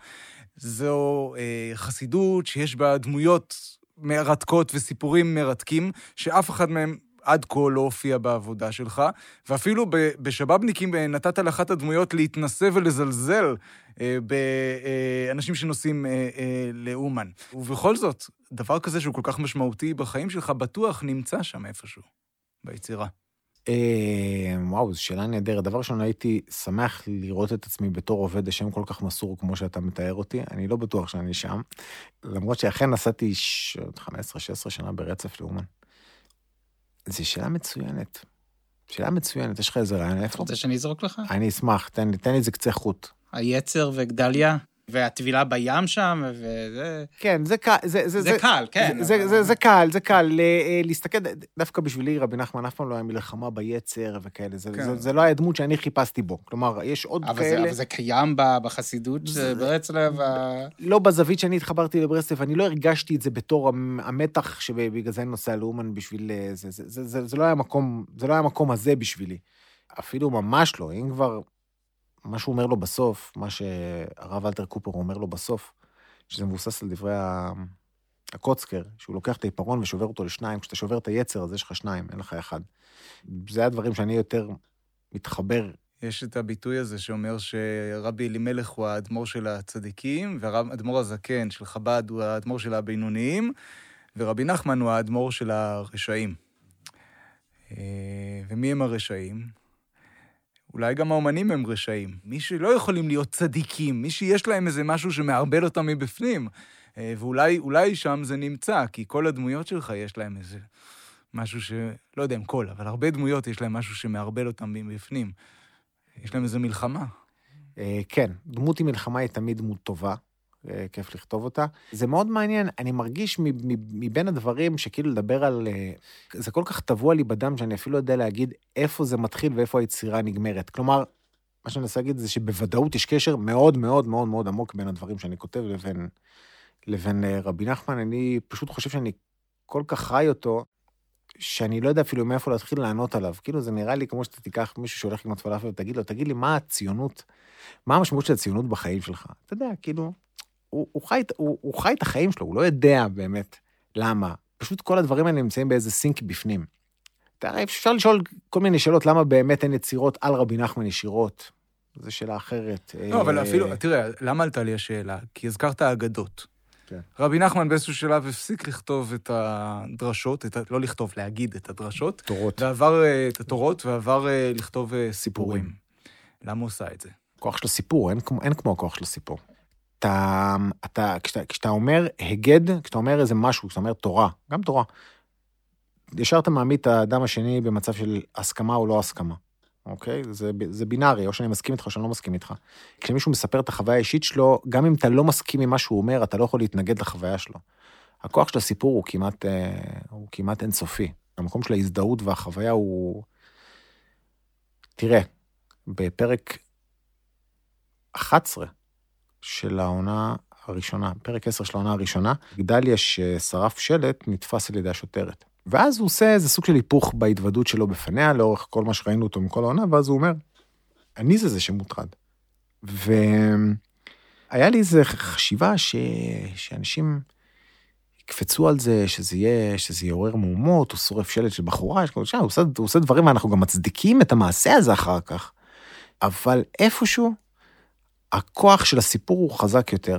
זו אה, חסידות שיש בה דמויות מרתקות וסיפורים מרתקים, שאף אחד מהם עד כה לא הופיע בעבודה שלך, ואפילו בשבאבניקים אה, נתת לאחת הדמויות להתנסה ולזלזל אה, באנשים שנוסעים אה, לאומן. ובכל זאת, דבר כזה שהוא כל כך משמעותי בחיים שלך, בטוח נמצא שם איפשהו, ביצירה. וואו, זו שאלה נהדרת. דבר ראשון, הייתי שמח לראות את עצמי בתור עובד השם כל כך מסור כמו שאתה מתאר אותי. אני לא בטוח שאני שם, למרות שאכן נסעתי 15-16 שנה ברצף לאומן. זו שאלה מצוינת. שאלה מצוינת, יש לך איזה רעיון איפה? אתה רוצה שאני אזרוק לך? אני אשמח, תן לי, תן לי איזה קצה חוט. היצר וגדליה? והטבילה בים שם, וזה... כן, זה קל, זה, זה, זה קל, כן, זה, אבל- זה, זה, זה קל, זה קל. אה, אה, להסתכל, דווקא בשבילי רבי נחמן אף פעם לא היה מלחמה ביצר וכאלה, זה, כן. זה, זה לא היה דמות שאני חיפשתי בו. כלומר, יש עוד אבל זה, כאלה, אבל זה קיים ב- בחסידות זה- ברצלב, ה- לא בזווית שאני התחברתי לברסלב, אני לא הרגשתי את זה בתור המ- המתח שבגלל זה אני נוסע לאומן בשביל... אה, זה, זה, זה, זה, זה לא היה מקום, זה לא היה המקום הזה בשבילי. אפילו ממש לא, אם כבר... מה שהוא אומר לו בסוף, מה שהרב אלתר קופר אומר לו בסוף, שזה מבוסס על דברי הקוצקר, שהוא לוקח את העיפרון ושובר אותו לשניים, כשאתה שובר את היצר, אז יש לך שניים, אין לך אחד. זה הדברים שאני יותר מתחבר. יש את הביטוי הזה שאומר שרבי אלימלך הוא האדמו"ר של הצדיקים, והאדמו"ר הזקן של חב"ד הוא האדמו"ר של הבינוניים, ורבי נחמן הוא האדמו"ר של הרשעים. אה, ומי הם הרשעים? אולי גם האומנים הם רשעים. מי שלא יכולים להיות צדיקים, מי שיש להם איזה משהו שמערבל אותם מבפנים. אה, ואולי אולי שם זה נמצא, כי כל הדמויות שלך יש להם איזה משהו ש... לא יודע אם כל, אבל הרבה דמויות יש להם משהו שמערבל אותם מבפנים. יש להם איזו מלחמה. אה, כן, דמות עם מלחמה היא תמיד דמות טובה, כיף לכתוב אותה. זה מאוד מעניין, אני מרגיש מבין הדברים שכאילו לדבר על... אה, זה כל כך טבוע לי בדם, שאני אפילו לא יודע להגיד איפה זה מתחיל ואיפה היצירה נגמרת. כלומר, מה שאני מנסה להגיד זה שבוודאות יש קשר מאוד מאוד מאוד מאוד עמוק בין הדברים שאני כותב לבין, לבין אה, רבי נחמן. אני פשוט חושב שאני כל כך חי אותו, שאני לא יודע אפילו מאיפה להתחיל לענות עליו. כאילו, זה נראה לי כמו שאתה תיקח מישהו שהולך לקנות פלאפל ותגיד לו, תגיד לי, מה הציונות, מה המשמעות של הציונות בחיים שלך? אתה יודע, כאילו, הוא, הוא, חי, הוא, הוא חי את החיים שלו, הוא לא יודע באמת למה. פשוט כל הדברים האלה נמצאים באיזה סינק בפנים. אפשר לשאול כל מיני שאלות, למה באמת אין יצירות על רבי נחמן ישירות? זו שאלה אחרת. לא, אבל אה, אפילו, תראה, למה עלתה לי השאלה? כי הזכרת אגדות. כן. רבי נחמן באיזשהו שלב הפסיק לכתוב את הדרשות, את ה... לא לכתוב, להגיד את הדרשות, תורות. ועבר אה, את התורות, ועבר אה, לכתוב סיפורים. סיפורים. למה הוא עושה את זה? כוח של הסיפור, אין, אין כמו הכוח של הסיפור. אתה, אתה, כשאתה, כשאתה אומר הגד, כשאתה אומר איזה משהו, כשאתה אומר תורה, גם תורה, ישר אתה מעמיד את האדם השני במצב של הסכמה או לא הסכמה, אוקיי? זה, זה בינארי, או שאני מסכים איתך או שאני לא מסכים איתך. כשמישהו מספר את החוויה האישית שלו, גם אם אתה לא מסכים עם מה שהוא אומר, אתה לא יכול להתנגד לחוויה שלו. הכוח של הסיפור הוא כמעט, אה, הוא כמעט אינסופי. המקום של ההזדהות והחוויה הוא... תראה, בפרק 11 של העונה הראשונה, פרק 10 של העונה הראשונה, גדליה ששרף שלט נתפס על ידי השוטרת. ואז הוא עושה איזה סוג של היפוך בהתוודות שלו בפניה, לאורך כל מה שראינו אותו מכל העונה, ואז הוא אומר, אני זה זה שמוטרד. והיה לי איזו חשיבה ש... שאנשים יקפצו על זה, שזה יהיה, שזה יעורר מהומות, הוא שורף שלט של בחורה, יש שם, הוא עושה, הוא עושה דברים ואנחנו גם מצדיקים את המעשה הזה אחר כך. אבל איפשהו, הכוח של הסיפור הוא חזק יותר.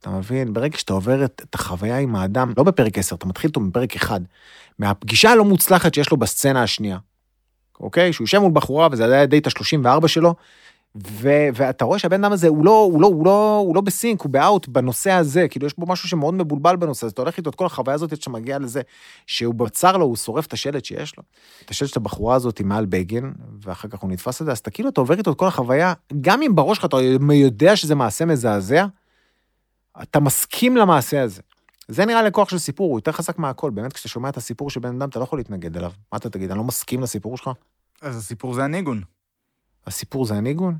אתה מבין? ברגע שאתה עובר את, את החוויה עם האדם, לא בפרק 10, אתה מתחיל אותו בפרק 1, מהפגישה הלא מוצלחת שיש לו בסצנה השנייה, אוקיי? שהוא יושב מול בחורה וזה היה דייט ה-34 שלו, ו, ואתה רואה שהבן אדם הזה הוא לא, הוא, לא, הוא, לא, הוא לא בסינק, הוא באאוט בנושא הזה, כאילו יש בו משהו שמאוד מבולבל בנושא הזה, אתה הולך איתו את כל החוויה הזאת עד שאתה מגיע לזה, שהוא בצר לו, הוא שורף את השלט שיש לו. את השלט של הבחורה הזאת מעל בגין, ואחר כך הוא נתפס לזה, אז אתה כאילו, אתה עובר איתו את כל החוויה, גם אם בראש שלך אתה יודע שזה מעשה מזעזע, אתה מסכים למעשה הזה. זה נראה לי כוח של סיפור, הוא יותר חזק מהכל. באמת, כשאתה שומע את הסיפור של בן אדם, אתה לא יכול להתנגד אליו. מה אתה תגיד, אני לא מסכים לסיפור שלך? אז הסיפור זה הניגון. הסיפור זה הניגון?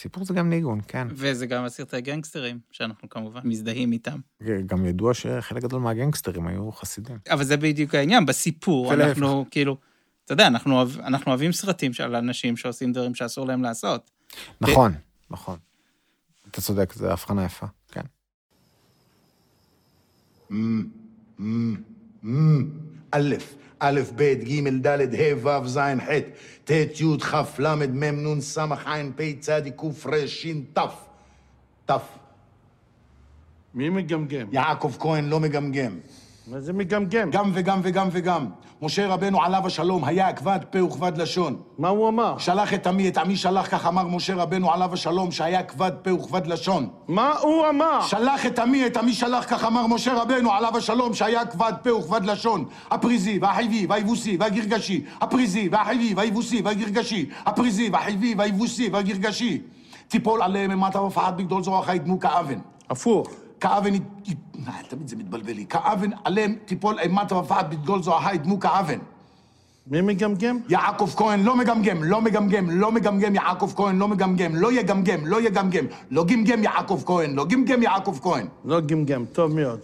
סיפור זה גם ניגון, כן. וזה גם הסרטי גנגסטרים, שאנחנו כמובן מזדהים איתם. גם ידוע שחלק גדול מהגנגסטרים היו חסידים. אבל זה בדיוק העניין, בסיפור. אנחנו כאילו, אתה יודע, אנחנו, אנחנו אוהבים סרטים של אנשים שעושים דברים שאסור להם לעשות. נכון, נכון. אתה צודק, זו הבחנה יפה, כן. א', א', ב', ג', ד', ה', ו', ז', ח', ט', י', כ', ל', מ', נ', ס', ע', פ', צ', ק', ר', ש', ת', ת'. מי מגמגם? יעקב כהן לא מגמגם. מה זה מגמגם? גם וגם וגם וגם. משה רבנו עליו השלום היה כבד פה וכבד לשון. מה הוא אמר? שלח את עמי, את עמי שלח, כך אמר משה רבנו עליו השלום, שהיה כבד פה וכבד לשון. מה הוא אמר? שלח את עמי, את עמי שלח, כך אמר משה רבנו עליו השלום, שהיה כבד פה וכבד לשון. הפריזי והחיבי והיבוסי והגרגשי. הפריזי והחיבי והיבוסי והגרגשי. הפריזי והחיבי והיבוסי והגרגשי. תיפול עליהם אימת ופחד בגדול זרועך ידמו כאבן. הפוך. כאבן, אה, תמיד זה מתבלבל לי, כאבן עליהם תיפול אימת ופחד בגדול זרועך ידמו כאבן. מי מגמגם? יעקב כהן לא מגמגם, לא מגמגם, לא מגמגם, יעקב כהן לא מגמגם, לא יגמגם, לא יגמגם, לא גמגם יעקב כהן, לא גמגם יעקב כהן. לא גמגם, טוב מאוד.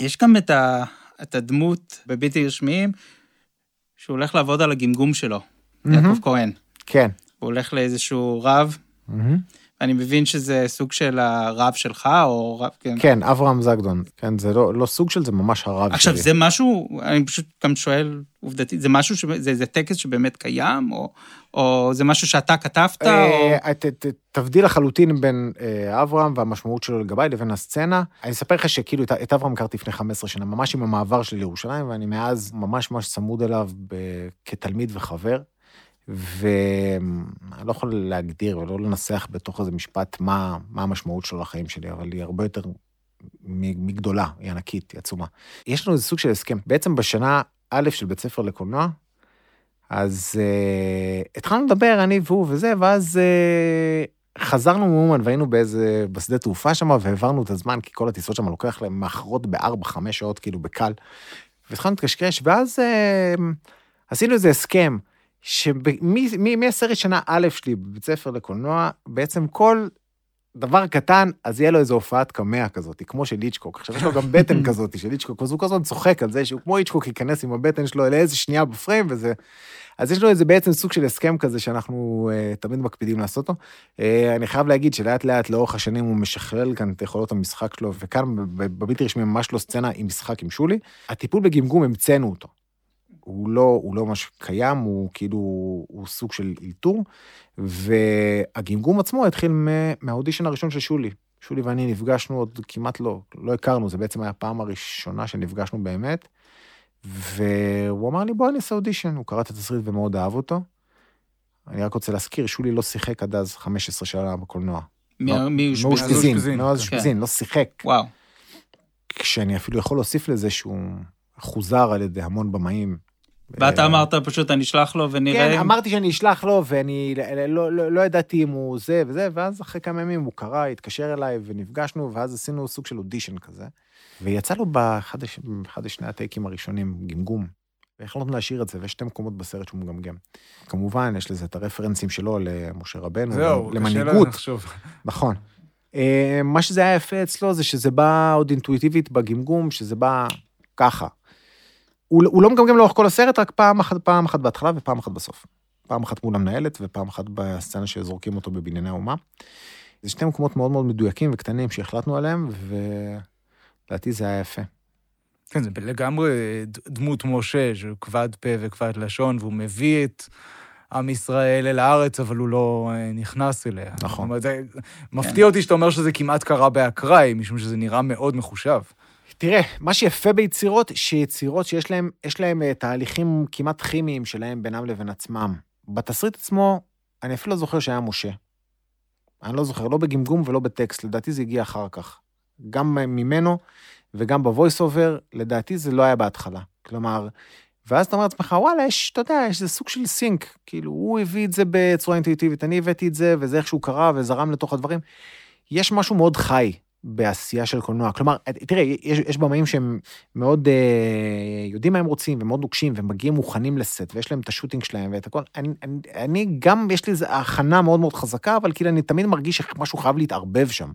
יש גם את, ה, את הדמות בבלתי רשמיים, שהוא הולך לעבוד על הגמגום שלו, יעקב כהן. כן. הוא הולך לאיזשהו רב, אני מבין שזה סוג של הרב שלך, או רב... כן. כן, אברהם זגדון. כן, זה לא, לא סוג של זה, ממש הרב עכשיו, שלי. זה משהו, אני פשוט גם שואל עובדתית, זה משהו, ש... זה, זה טקס שבאמת קיים, או, או זה משהו שאתה כתבת, או... אה, ת- ת- תבדיל לחלוטין בין אה, אברהם והמשמעות שלו לגביי לבין הסצנה. אני אספר לך שכאילו את- את אברהם הכרתי לפני 15 שנה, ממש עם המעבר שלי לירושלים, ואני מאז ממש ממש צמוד אליו ב- כתלמיד וחבר. ואני לא יכול להגדיר ולא לנסח בתוך איזה משפט מה, מה המשמעות שלו לחיים שלי, אבל היא הרבה יותר מגדולה, היא ענקית, היא עצומה. יש לנו איזה סוג של הסכם. בעצם בשנה א' של בית ספר לקולנוע, אז uh, התחלנו לדבר, אני והוא וזה, ואז uh, חזרנו מאומן והיינו באיזה, בשדה תעופה שם, והעברנו את הזמן, כי כל הטיסות שם לוקח להם מאחרות בארבע, חמש שעות, כאילו בקל. והתחלנו להתקשקש, ואז uh, עשינו איזה הסכם, שמהסרט שנה א' שלי בבית ספר לקולנוע, בעצם כל דבר קטן, אז יהיה לו איזו הופעת קמע כזאת, כמו של איצ'קוק. עכשיו יש לו גם בטן כזאת של איצ'קוק, אז הוא כל הזמן צוחק על זה שהוא כמו איצ'קוק ייכנס עם הבטן שלו לאיזה שנייה בפריים וזה. אז יש לו איזה בעצם סוג של הסכם כזה שאנחנו uh, תמיד מקפידים לעשות אותו. Uh, אני חייב להגיד שלאט לאט לאורך השנים הוא משכלל כאן את יכולות המשחק שלו, וכאן בבלתי רשמי ממש לא סצנה עם משחק עם שולי. הטיפול בגמגום המצאנו אותו. הוא לא, הוא לא ממש קיים, הוא כאילו, הוא סוג של אלתור, והגמגום עצמו התחיל מה- מהאודישן הראשון של שולי. שולי ואני נפגשנו עוד כמעט לא, לא הכרנו, זה בעצם היה הפעם הראשונה שנפגשנו באמת, והוא אמר לי, בוא אני אעשה אודישן, הוא קרא את התסריט ומאוד אהב אותו. אני רק רוצה להזכיר, שולי לא שיחק עד אז 15 שנה בקולנוע. מי-? מאושפזין. כן. מאושפזין, לא שיחק. וואו. כשאני אפילו יכול להוסיף לזה שהוא חוזר על ידי המון במאים. ואתה אה, אמרת פשוט, אני אשלח לו ונראה כן. אמרתי שאני אשלח לו, ואני לא, לא, לא ידעתי אם הוא זה וזה, ואז אחרי כמה ימים הוא קרא, התקשר אליי ונפגשנו, ואז עשינו סוג של אודישן כזה. ויצא לו באחד הש- באחד השני הטייקים הראשונים גמגום. והחלטנו להשאיר את זה, ויש שתי מקומות בסרט שהוא מגמגם. כמובן, יש לזה את הרפרנסים שלו למשה רבנו, זהו, קשה למנהיגות. לחשוב. נכון. אה, מה שזה היה יפה אצלו זה שזה בא עוד אינטואיטיבית בגמגום, שזה בא ככה. הוא, הוא לא מגמגם לאורך כל הסרט, רק פעם אחת, פעם אחת בהתחלה ופעם אחת בסוף. פעם אחת מול המנהלת ופעם אחת בסצנה שזורקים אותו בבנייני האומה. זה שתי מקומות מאוד מאוד מדויקים וקטנים שהחלטנו עליהם, ולדעתי זה היה יפה. כן, זה לגמרי דמות משה, שהוא כבד פה וכבד לשון, והוא מביא את עם ישראל אל הארץ, אבל הוא לא אה, נכנס אליה. נכון. זאת אומרת, זה מפתיע אותי שאתה אומר שזה כמעט קרה באקראי, משום שזה נראה מאוד מחושב. תראה, מה שיפה ביצירות, שיצירות שיש להם, להם אה, תהליכים כמעט כימיים שלהם בינם לבין עצמם. בתסריט עצמו, אני אפילו לא זוכר שהיה משה. אני לא זוכר, לא בגמגום ולא בטקסט, לדעתי זה הגיע אחר כך. גם ממנו וגם ב voice over, לדעתי זה לא היה בהתחלה. כלומר, ואז אתה אומר לעצמך, וואלה, יש, אתה יודע, יש איזה סוג של סינק. כאילו, הוא הביא את זה בצורה אינטואיטיבית, אני הבאתי את זה, וזה איכשהו קרה וזרם לתוך הדברים. יש משהו מאוד חי בעשייה של קולנוע. כלומר, תראה, יש, יש במאים שהם מאוד אה, יודעים מה הם רוצים, ומאוד נוקשים, והם מגיעים מוכנים לסט, ויש להם את השוטינג שלהם ואת הכל. אני, אני, אני גם, יש לי איזו הכנה מאוד מאוד חזקה, אבל כאילו אני תמיד מרגיש שמשהו חייב להתערבב שם.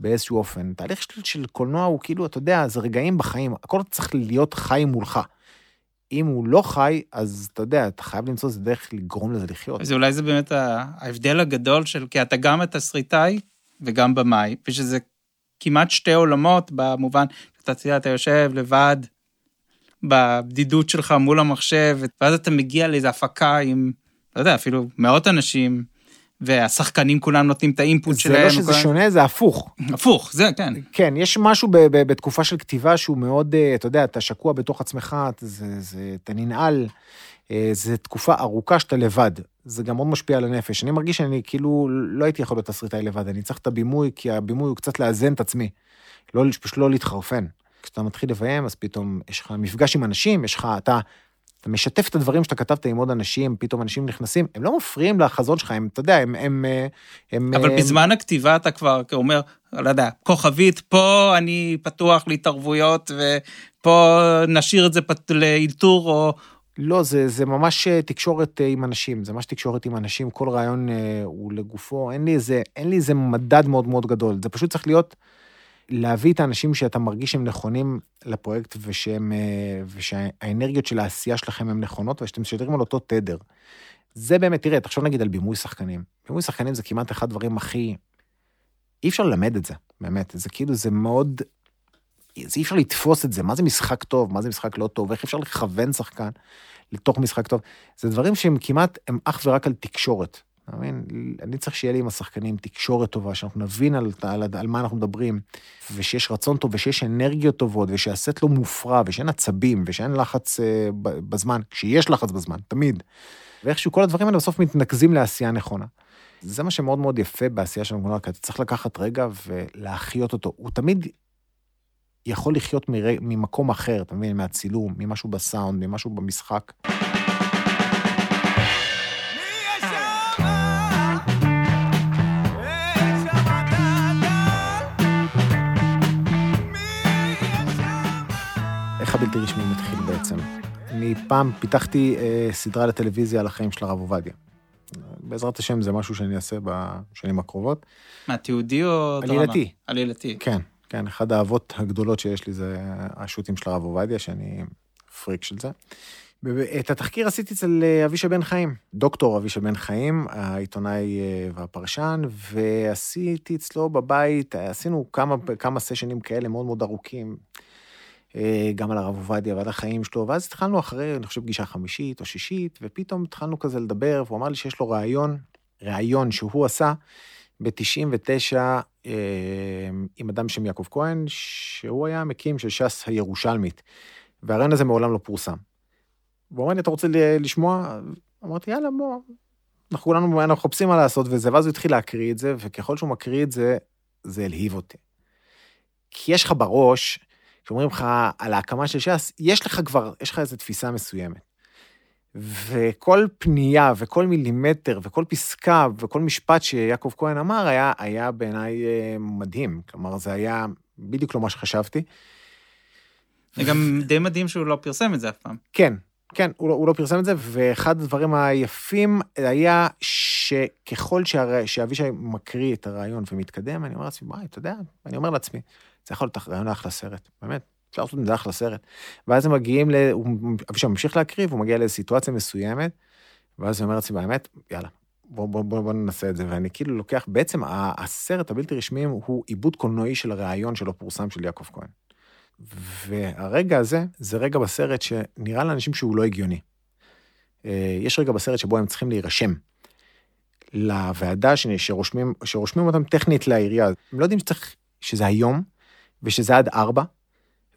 באיזשהו אופן. תהליך של, של קולנוע הוא כאילו, אתה יודע, זה רגעים בחיים, הכל צריך להיות חי מולך. אם הוא לא חי, אז אתה יודע, אתה חייב למצוא איזה דרך לגרום לזה לחיות. אז אולי זה באמת ההבדל הגדול של, כי אתה גם התסריטאי וגם במאי, ושזה כמעט שתי עולמות במובן, אתה יודע, אתה יושב לבד בבדידות שלך מול המחשב, ואז אתה מגיע לאיזו הפקה עם, לא יודע, אפילו מאות אנשים, והשחקנים כולם נותנים את האינפוט זה שלהם. לא שזה וכולם- שונה, זה הפוך. הפוך, זה, כן. כן, יש משהו ב- ב- בתקופה של כתיבה שהוא מאוד, אה, אתה יודע, אתה שקוע בתוך עצמך, אתה- זה, זה, אתה ננעל, זו תקופה ארוכה שאתה לבד. זה גם מאוד משפיע על הנפש. אני מרגיש שאני כאילו לא הייתי יכול להיות תסריטאי לבד, אני צריך את הבימוי, כי הבימוי הוא קצת לאזן את עצמי. לא, פשוט לא להתחרפן. כשאתה מתחיל לביים, אז פתאום יש לך מפגש עם אנשים, יש לך, אתה אתה משתף את הדברים שאתה כתבת עם עוד אנשים, פתאום אנשים נכנסים, הם לא מפריעים לחזון שלך, הם, אתה יודע, הם... הם, אה, הם אבל הם, בזמן הכתיבה אתה כבר אומר, לא יודע, כוכבית, פה אני פתוח להתערבויות, ופה נשאיר את זה פת- לאלתור, או... לא, זה, זה ממש אה, תקשורת אה, עם אנשים, זה ממש תקשורת עם אנשים, כל רעיון אה, הוא לגופו, אין לי, איזה, אין לי איזה מדד מאוד מאוד גדול, זה פשוט צריך להיות, להביא את האנשים שאתה מרגיש שהם נכונים לפרויקט, ושהם, ושהאנרגיות של העשייה שלכם הן נכונות, ושאתם משדרים על אותו תדר. זה באמת, תראה, תחשוב נגיד על בימוי שחקנים. בימוי שחקנים זה כמעט אחד הדברים הכי... אי אפשר ללמד את זה, באמת, זה כאילו, זה מאוד... אי אפשר לתפוס את זה, מה זה משחק טוב, מה זה משחק לא טוב, איך אפשר לכוון שחקן לתוך משחק טוב. זה דברים שהם כמעט, הם אך ורק על תקשורת. אתה מבין? אני צריך שיהיה לי עם השחקנים תקשורת טובה, שאנחנו נבין על, על, על מה אנחנו מדברים, ושיש רצון טוב, ושיש אנרגיות טובות, ושהסט לא מופרע, ושאין עצבים, ושאין לחץ אה, בזמן, כשיש לחץ בזמן, תמיד. ואיכשהו כל הדברים האלה בסוף מתנקזים לעשייה נכונה. זה מה שמאוד מאוד יפה בעשייה של המגונר, כי אתה צריך לקחת רגע ולהחיות אותו. הוא תמיד יכול לחיות מר... ממקום אחר, אתה מבין? מהצילום, ממשהו בסאונד, ממשהו במשחק. איך הבלתי רשמי מתחיל בעצם? אני פעם פיתחתי אה, סדרה לטלוויזיה על החיים של הרב עובדיה. בעזרת השם זה משהו שאני אעשה בשנים הקרובות. מה, תיעודי או? עלילתי. עלילתי. כן, כן, אחד האהבות הגדולות שיש לי זה השו"תים של הרב עובדיה, שאני פריק של זה. את התחקיר עשיתי אצל אה, אבישי בן חיים, דוקטור אבישי בן חיים, העיתונאי אה, והפרשן, ועשיתי אצלו בבית, עשינו כמה, כמה סשנים כאלה מאוד מאוד ארוכים, אה, גם על הרב עובדיה ועל החיים שלו, ואז התחלנו אחרי, אני חושב, פגישה חמישית או שישית, ופתאום התחלנו כזה לדבר, והוא אמר לי שיש לו רעיון, רעיון שהוא עשה ב-99 אה, עם אדם בשם יעקב כהן, שהוא היה המקים של ש"ס הירושלמית, והרעיון הזה מעולם לא פורסם. והוא אומר לי, אתה רוצה לשמוע? אמרתי, יאללה, בוא. אנחנו כולנו אנחנו מחפשים מה לעשות וזה, ואז הוא התחיל להקריא את זה, וככל שהוא מקריא את זה, זה הלהיב אותי. כי יש לך בראש, כשאומרים לך על ההקמה של ש"ס, יש לך כבר, יש לך איזו תפיסה מסוימת. וכל פנייה וכל מילימטר וכל פסקה וכל משפט שיעקב כהן אמר היה, היה בעיניי אה, מדהים. כלומר, זה היה בדיוק לא מה שחשבתי. זה גם די מדהים שהוא לא פרסם את זה אף פעם. כן, כן, הוא לא, הוא לא פרסם את זה, ואחד הדברים היפים היה שככל שהר... שאבישי מקריא את הרעיון ומתקדם, אני אומר לעצמי, וואי, אתה יודע, אני אומר לעצמי, זה יכול להיות רעיון אחלה סרט, באמת, אפשר לעשות מזה אחלה סרט. ואז הם מגיעים, ל... אבישי ממשיך להקריא, והוא מגיע לאיזו מסוימת, ואז הוא אומר לעצמי, באמת, יאללה, בוא, בוא, בוא, בוא ננסה את זה. ואני כאילו לוקח, בעצם הסרט הבלתי רשמי הוא עיבוד קולנועי של הרעיון שלא פורסם של יעקב כהן. והרגע הזה, זה רגע בסרט שנראה לאנשים שהוא לא הגיוני. אה, יש רגע בסרט שבו הם צריכים להירשם לוועדה שרושמים, שרושמים אותם טכנית לעירייה. הם לא יודעים שצריך, שזה היום, ושזה עד ארבע,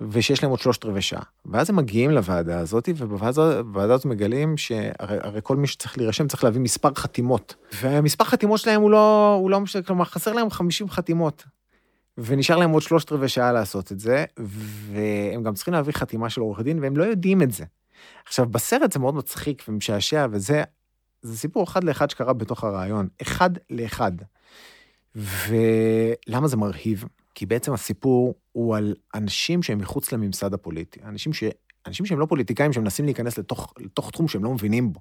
ושיש להם עוד שלושת רבעי שעה. ואז הם מגיעים לוועדה הזאת, ובוועדה הזאת מגלים שהרי הרי כל מי שצריך להירשם צריך להביא מספר חתימות. והמספר חתימות שלהם הוא לא, הוא לא משנה, כלומר, חסר להם 50 חתימות. ונשאר להם עוד שלושת רבעי שעה לעשות את זה, והם גם צריכים להביא חתימה של עורך דין, והם לא יודעים את זה. עכשיו, בסרט זה מאוד מצחיק ומשעשע, וזה זה סיפור אחד לאחד שקרה בתוך הרעיון, אחד לאחד. ולמה זה מרהיב? כי בעצם הסיפור הוא על אנשים שהם מחוץ לממסד הפוליטי, אנשים, ש... אנשים שהם לא פוליטיקאים, שמנסים להיכנס לתוך, לתוך תחום שהם לא מבינים בו.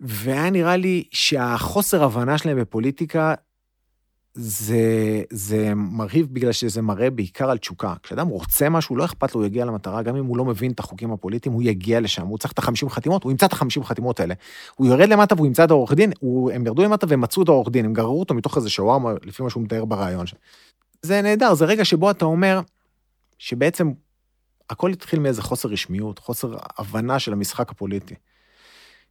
והיה נראה לי שהחוסר הבנה שלהם בפוליטיקה זה, זה מרהיב בגלל שזה מראה בעיקר על תשוקה. כשאדם רוצה משהו, לא אכפת לו, הוא יגיע למטרה, גם אם הוא לא מבין את החוקים הפוליטיים, הוא יגיע לשם, הוא צריך את החמישים חתימות, הוא ימצא את החמישים חתימות האלה. הוא יורד למטה והוא ימצא את העורך דין, הוא, הם ירדו למטה והם מצאו את העורך דין, הם גררו אותו מתוך איזה שווארמה, לפי מה שהוא מתאר ברעיון. זה נהדר, זה רגע שבו אתה אומר שבעצם הכל התחיל מאיזה חוסר רשמיות, חוסר הבנה של המשחק הפוליטי.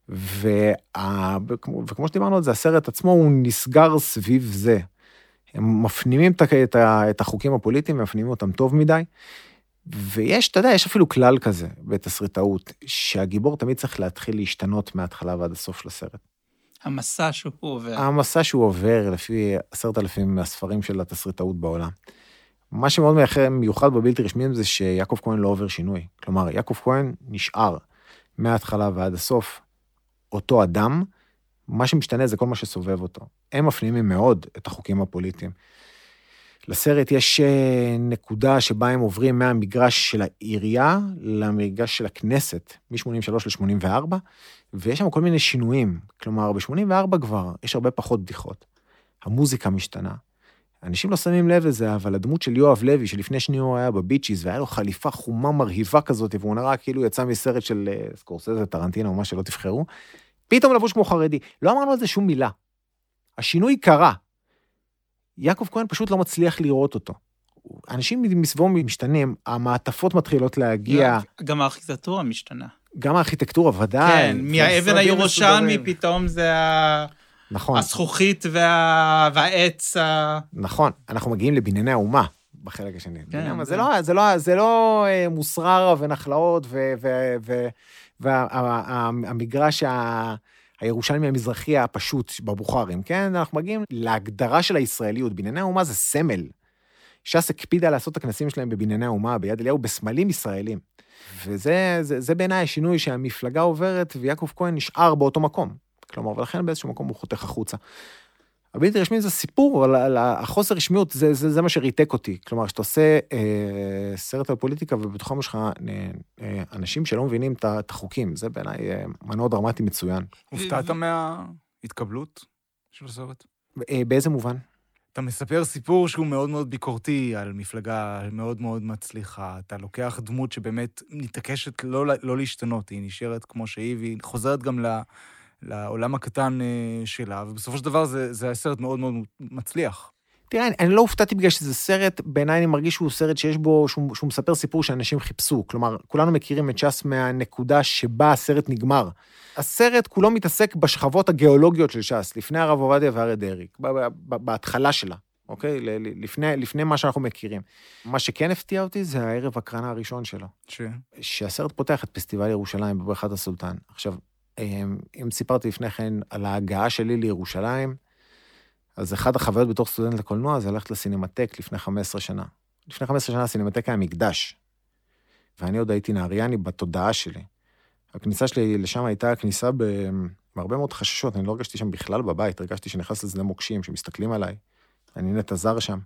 וה... וכמו, שדיברנו על זה, הסרט עצמו הוא נסגר סביב זה. הם מפנימים את החוקים הפוליטיים, מפנימים אותם טוב מדי. ויש, אתה יודע, יש אפילו כלל כזה בתסריטאות, שהגיבור תמיד צריך להתחיל להשתנות מההתחלה ועד הסוף של הסרט. המסע שהוא עובר. המסע שהוא עובר לפי עשרת אלפים מהספרים של התסריטאות בעולם. מה שמאוד מיוחד בבלתי רשמיים זה שיעקב כהן לא עובר שינוי. כלומר, יעקב כהן נשאר. מההתחלה ועד הסוף, אותו אדם, מה שמשתנה זה כל מה שסובב אותו. הם מפנימים מאוד את החוקים הפוליטיים. לסרט יש אה, נקודה שבה הם עוברים מהמגרש של העירייה למגרש של הכנסת, מ-83 ל-84, ויש שם כל מיני שינויים. כלומר, ב-84 כבר יש הרבה פחות בדיחות. המוזיקה משתנה. אנשים לא שמים לב לזה, אבל הדמות של יואב לוי, שלפני שנייה הוא היה בביצ'יז, והיה לו חליפה חומה מרהיבה כזאת, והוא נראה כאילו יצא מסרט של אה, סקורסזה, טרנטינו, או מה שלא תבחרו, פתאום לבוש כמו חרדי. לא אמרנו על זה שום מילה. השינוי קרה. יעקב כהן פשוט לא מצליח לראות אותו. אנשים מסביבו משתנים, המעטפות מתחילות להגיע, גם הארכיטקטורה משתנה. גם הארכיטקטורה, ודאי. כן, מהאבן הירושלמי. פתאום זה ה- נכון, הזכוכית וה- והעץ. ה- נכון. אנחנו מגיעים לבנייני האומה בחלק השני. בנייני האומה, זה- זה לא, זה לא, זה לא אה, מוסררה ונחלאות והמגרש הירושלמי המזרחי הפשוט בבוכרים, כן? אנחנו מגיעים להגדרה של הישראליות. בנייני האומה זה סמל. ש"ס הקפידה לעשות את הכנסים שלהם בבנייני האומה, ביד אליהו, בסמלים ישראלים. וזה זה, זה בעיניי השינוי שהמפלגה עוברת, ויעקב כהן נשאר באותו מקום. כלומר, ולכן באיזשהו מקום הוא חותך החוצה. הבלתי רשמי זה סיפור על, על החוסר רשמיות, זה, זה, זה מה שריתק אותי. כלומר, כשאתה עושה אה, סרט על פוליטיקה ובתוכם יש לך אה, אה, אנשים שלא מבינים את החוקים, זה בעיניי אה, מנוע דרמטי מצוין. הופתעת מההתקבלות של הסרט? אה, באיזה מובן? אתה מספר סיפור שהוא מאוד מאוד ביקורתי על מפלגה מאוד מאוד מצליחה. אתה לוקח דמות שבאמת מתעקשת לא, לא להשתנות, היא נשארת כמו שהיא, והיא חוזרת גם ל, לעולם הקטן אה, שלה, ובסופו של דבר זה, זה היה סרט מאוד מאוד מצליח. תראה, אני, אני לא הופתעתי בגלל שזה סרט, בעיניי אני מרגיש שהוא סרט שיש בו, שהוא, שהוא מספר סיפור שאנשים חיפשו. כלומר, כולנו מכירים את ש"ס מהנקודה שבה הסרט נגמר. הסרט כולו מתעסק בשכבות הגיאולוגיות של ש"ס, לפני הרב עובדיה והרב דרעי, בהתחלה שלה, אוקיי? לפני, לפני מה שאנחנו מכירים. מה שכן הפתיע אותי זה הערב הקרנה הראשון שלו. ש... שהסרט פותח את פסטיבל ירושלים בבריכת הסולטן. עכשיו, אם סיפרתי לפני כן על ההגעה שלי לירושלים, אז אחת החוויות בתור סטודנט לקולנוע זה ללכת לסינמטק לפני 15 שנה. לפני 15 שנה הסינמטק היה מקדש, ואני עוד הייתי נהריאני בתודעה שלי. הכניסה שלי לשם הייתה כניסה. בהרבה מאוד חששות, אני לא הרגשתי שם בכלל בבית, הרגשתי שנכנס לשדה מוקשים, שמסתכלים עליי. אני נטע זר שם.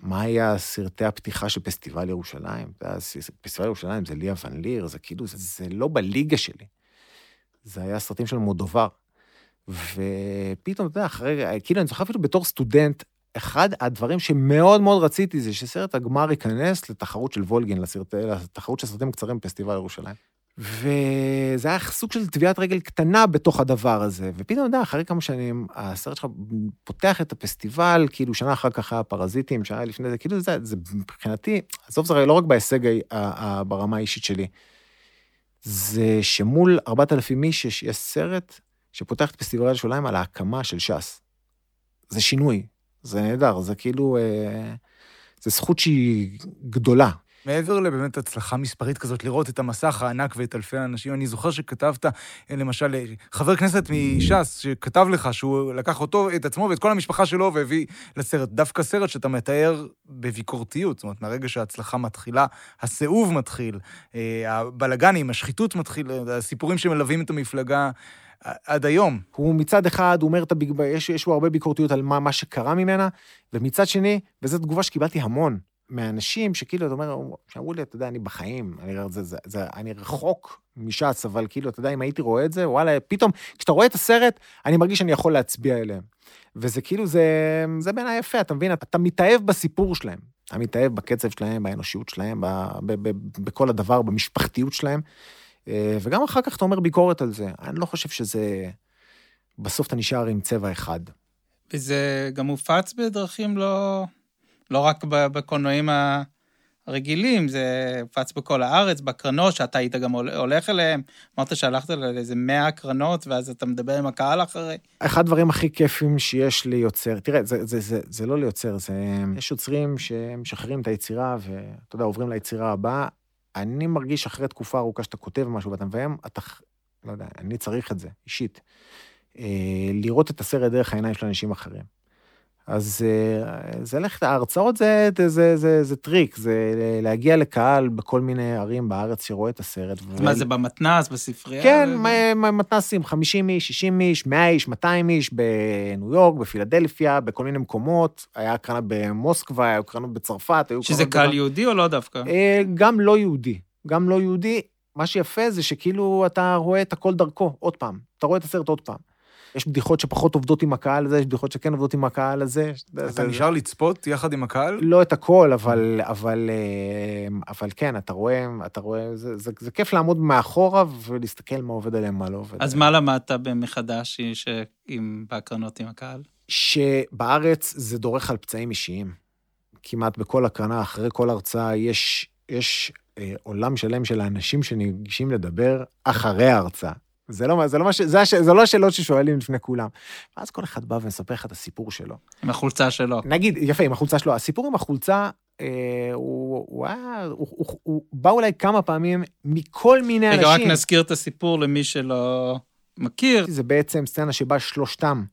מה היה סרטי הפתיחה של פסטיבל ירושלים? פסטיבל ירושלים זה ליה ון ליר, זה כאילו, זה, זה לא בליגה שלי. זה היה סרטים של מודובר. ופתאום, אתה יודע, אחרי, כאילו, אני זוכר אפילו בתור סטודנט, אחד הדברים שמאוד מאוד רציתי זה שסרט הגמר ייכנס לתחרות של וולגין, לסרט, לתחרות של סרטים קצרים בפסטיבל ירושלים. וזה היה סוג של טביעת רגל קטנה בתוך הדבר הזה. ופתאום, אתה יודע, אחרי כמה שנים, הסרט שלך פותח את הפסטיבל, כאילו שנה אחר כך היה פרזיטים, שהיה לפני זה, כאילו זה, זה מבחינתי, עזוב, זה לא רק בהישג ברמה האישית שלי, זה שמול 4,000 איש יש, סרט שפותח את פסטיבל ירושלים על ההקמה של ש"ס. זה שינוי, זה נהדר, זה כאילו, אה, זה זכות שהיא גדולה. מעבר לבאמת הצלחה מספרית כזאת, לראות את המסך הענק ואת אלפי האנשים, אני זוכר שכתבת, אה, למשל, אה, חבר כנסת מש"ס, שכתב לך שהוא לקח אותו, את עצמו ואת כל המשפחה שלו והביא לסרט. דווקא סרט שאתה מתאר בביקורתיות, זאת אומרת, מהרגע שההצלחה מתחילה, הסיאוב מתחיל, אה, הבלגנים, השחיתות מתחיל, הסיפורים שמלווים את המפלגה עד היום. הוא מצד אחד, אומר. יש, יש הרבה ביקורתיות על מה, מה שקרה ממנה, ומצד שני, וזו תגובה שקיבלתי המון מאנשים, שכאילו, אתה אומר, שאמרו לי, אתה יודע, אני בחיים, אני, זה, זה, זה, אני רחוק מש"ס, אבל כאילו, אתה יודע, אם הייתי רואה את זה, וואלה, פתאום, כשאתה רואה את הסרט, אני מרגיש שאני יכול להצביע אליהם. וזה כאילו, זה, זה בעיניי יפה, אתה מבין? אתה מתאהב בסיפור שלהם. אתה מתאהב בקצב שלהם, באנושיות שלהם, ב, ב, ב, בכל הדבר, במשפחתיות שלהם. אה, וגם אחר כך אתה אומר ביקורת על זה. אני לא חושב שזה... בסוף אתה נשאר עם צבע אחד. וזה גם הופץ בדרכים לא, לא רק בקולנועים הרגילים, זה הופץ בכל הארץ, בקרנות, שאתה היית גם הול- הולך אליהם. אמרת שהלכת לאיזה 100 קרנות, ואז אתה מדבר עם הקהל אחרי. אחד הדברים הכי כיפים שיש ליוצר, תראה, זה, זה, זה, זה לא ליוצר, זה... יש יוצרים שמשחררים את היצירה, ואתה יודע, עוברים ליצירה הבאה. אני מרגיש אחרי תקופה ארוכה שאתה כותב משהו ואתה מביים, אתה, לא יודע, אני צריך את זה, אישית. אה, לראות את הסרט דרך העיניים של אנשים אחרים. אז אה, זה ללכת, ההרצאות זה, זה, זה, זה, זה טריק, זה להגיע לקהל בכל מיני ערים בארץ שרואה את הסרט. מה זה, במתנ"ס, בספרייה? כן, מ- מתנ"סים, 50 איש, 60 איש, 100 איש, 200 איש, בניו יורק, בפילדלפיה, בכל מיני מקומות. היה הקרנה במוסקבה, היו קרנות בצרפת, היו שזה קהל במה- יהודי או לא דווקא? אה, גם לא יהודי. גם לא יהודי. מה שיפה זה שכאילו אתה רואה את הכל דרכו, עוד פעם. אתה רואה את הסרט עוד פעם. יש בדיחות שפחות עובדות עם הקהל הזה, יש בדיחות שכן עובדות עם הקהל הזה. אתה זה- נשאר לצפות יחד עם הקהל? לא את הכל, אבל, אבל, אה, אבל כן, אתה רואה, אתה רואה, זה, זה, זה כיף לעמוד מאחורה ולהסתכל מה עובד עליהם, מה לא עובד אז עליהם. מה למדת מחדש ש- עם- בהקרנות עם הקהל? שבארץ זה דורך על פצעים אישיים. כמעט בכל הקרנה, אחרי כל הרצאה, יש, יש אה, עולם שלם של האנשים שניגשים לדבר אחרי ההרצאה. זה לא, זה לא, מה ש, זה, הש, זה לא השאלות ששואלים לפני כולם. ואז כל אחד בא ומספר לך את הסיפור שלו. עם החולצה שלו. נגיד, יפה, עם החולצה שלו. הסיפור עם החולצה, אה, הוא, הוא, הוא, הוא, הוא, הוא בא אולי כמה פעמים מכל מיני רגע, רק אנשים. נזכיר את הסיפור למי שלא מכיר. זה בעצם סצנה שבה שלושתם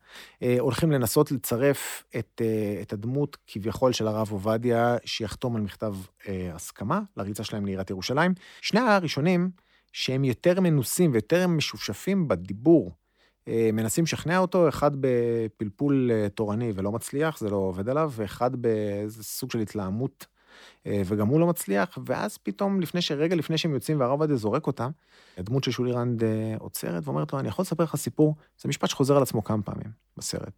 אה, הולכים לנסות לצרף את, אה, את הדמות כביכול של הרב עובדיה, שיחתום על מכתב אה, הסכמה לריצה שלהם לעיריית ירושלים. שני הראשונים, שהם יותר מנוסים ויותר משופשפים בדיבור, אה, מנסים לשכנע אותו, אחד בפלפול אה, תורני ולא מצליח, זה לא עובד עליו, ואחד באיזה סוג של התלהמות, אה, וגם הוא לא מצליח, ואז פתאום, לפני ש... רגע לפני שהם יוצאים והרב עובדיה זורק אותם, הדמות של שולי רנד עוצרת ואומרת לו, אני יכול לספר לך סיפור? זה משפט שחוזר על עצמו כמה פעמים בסרט.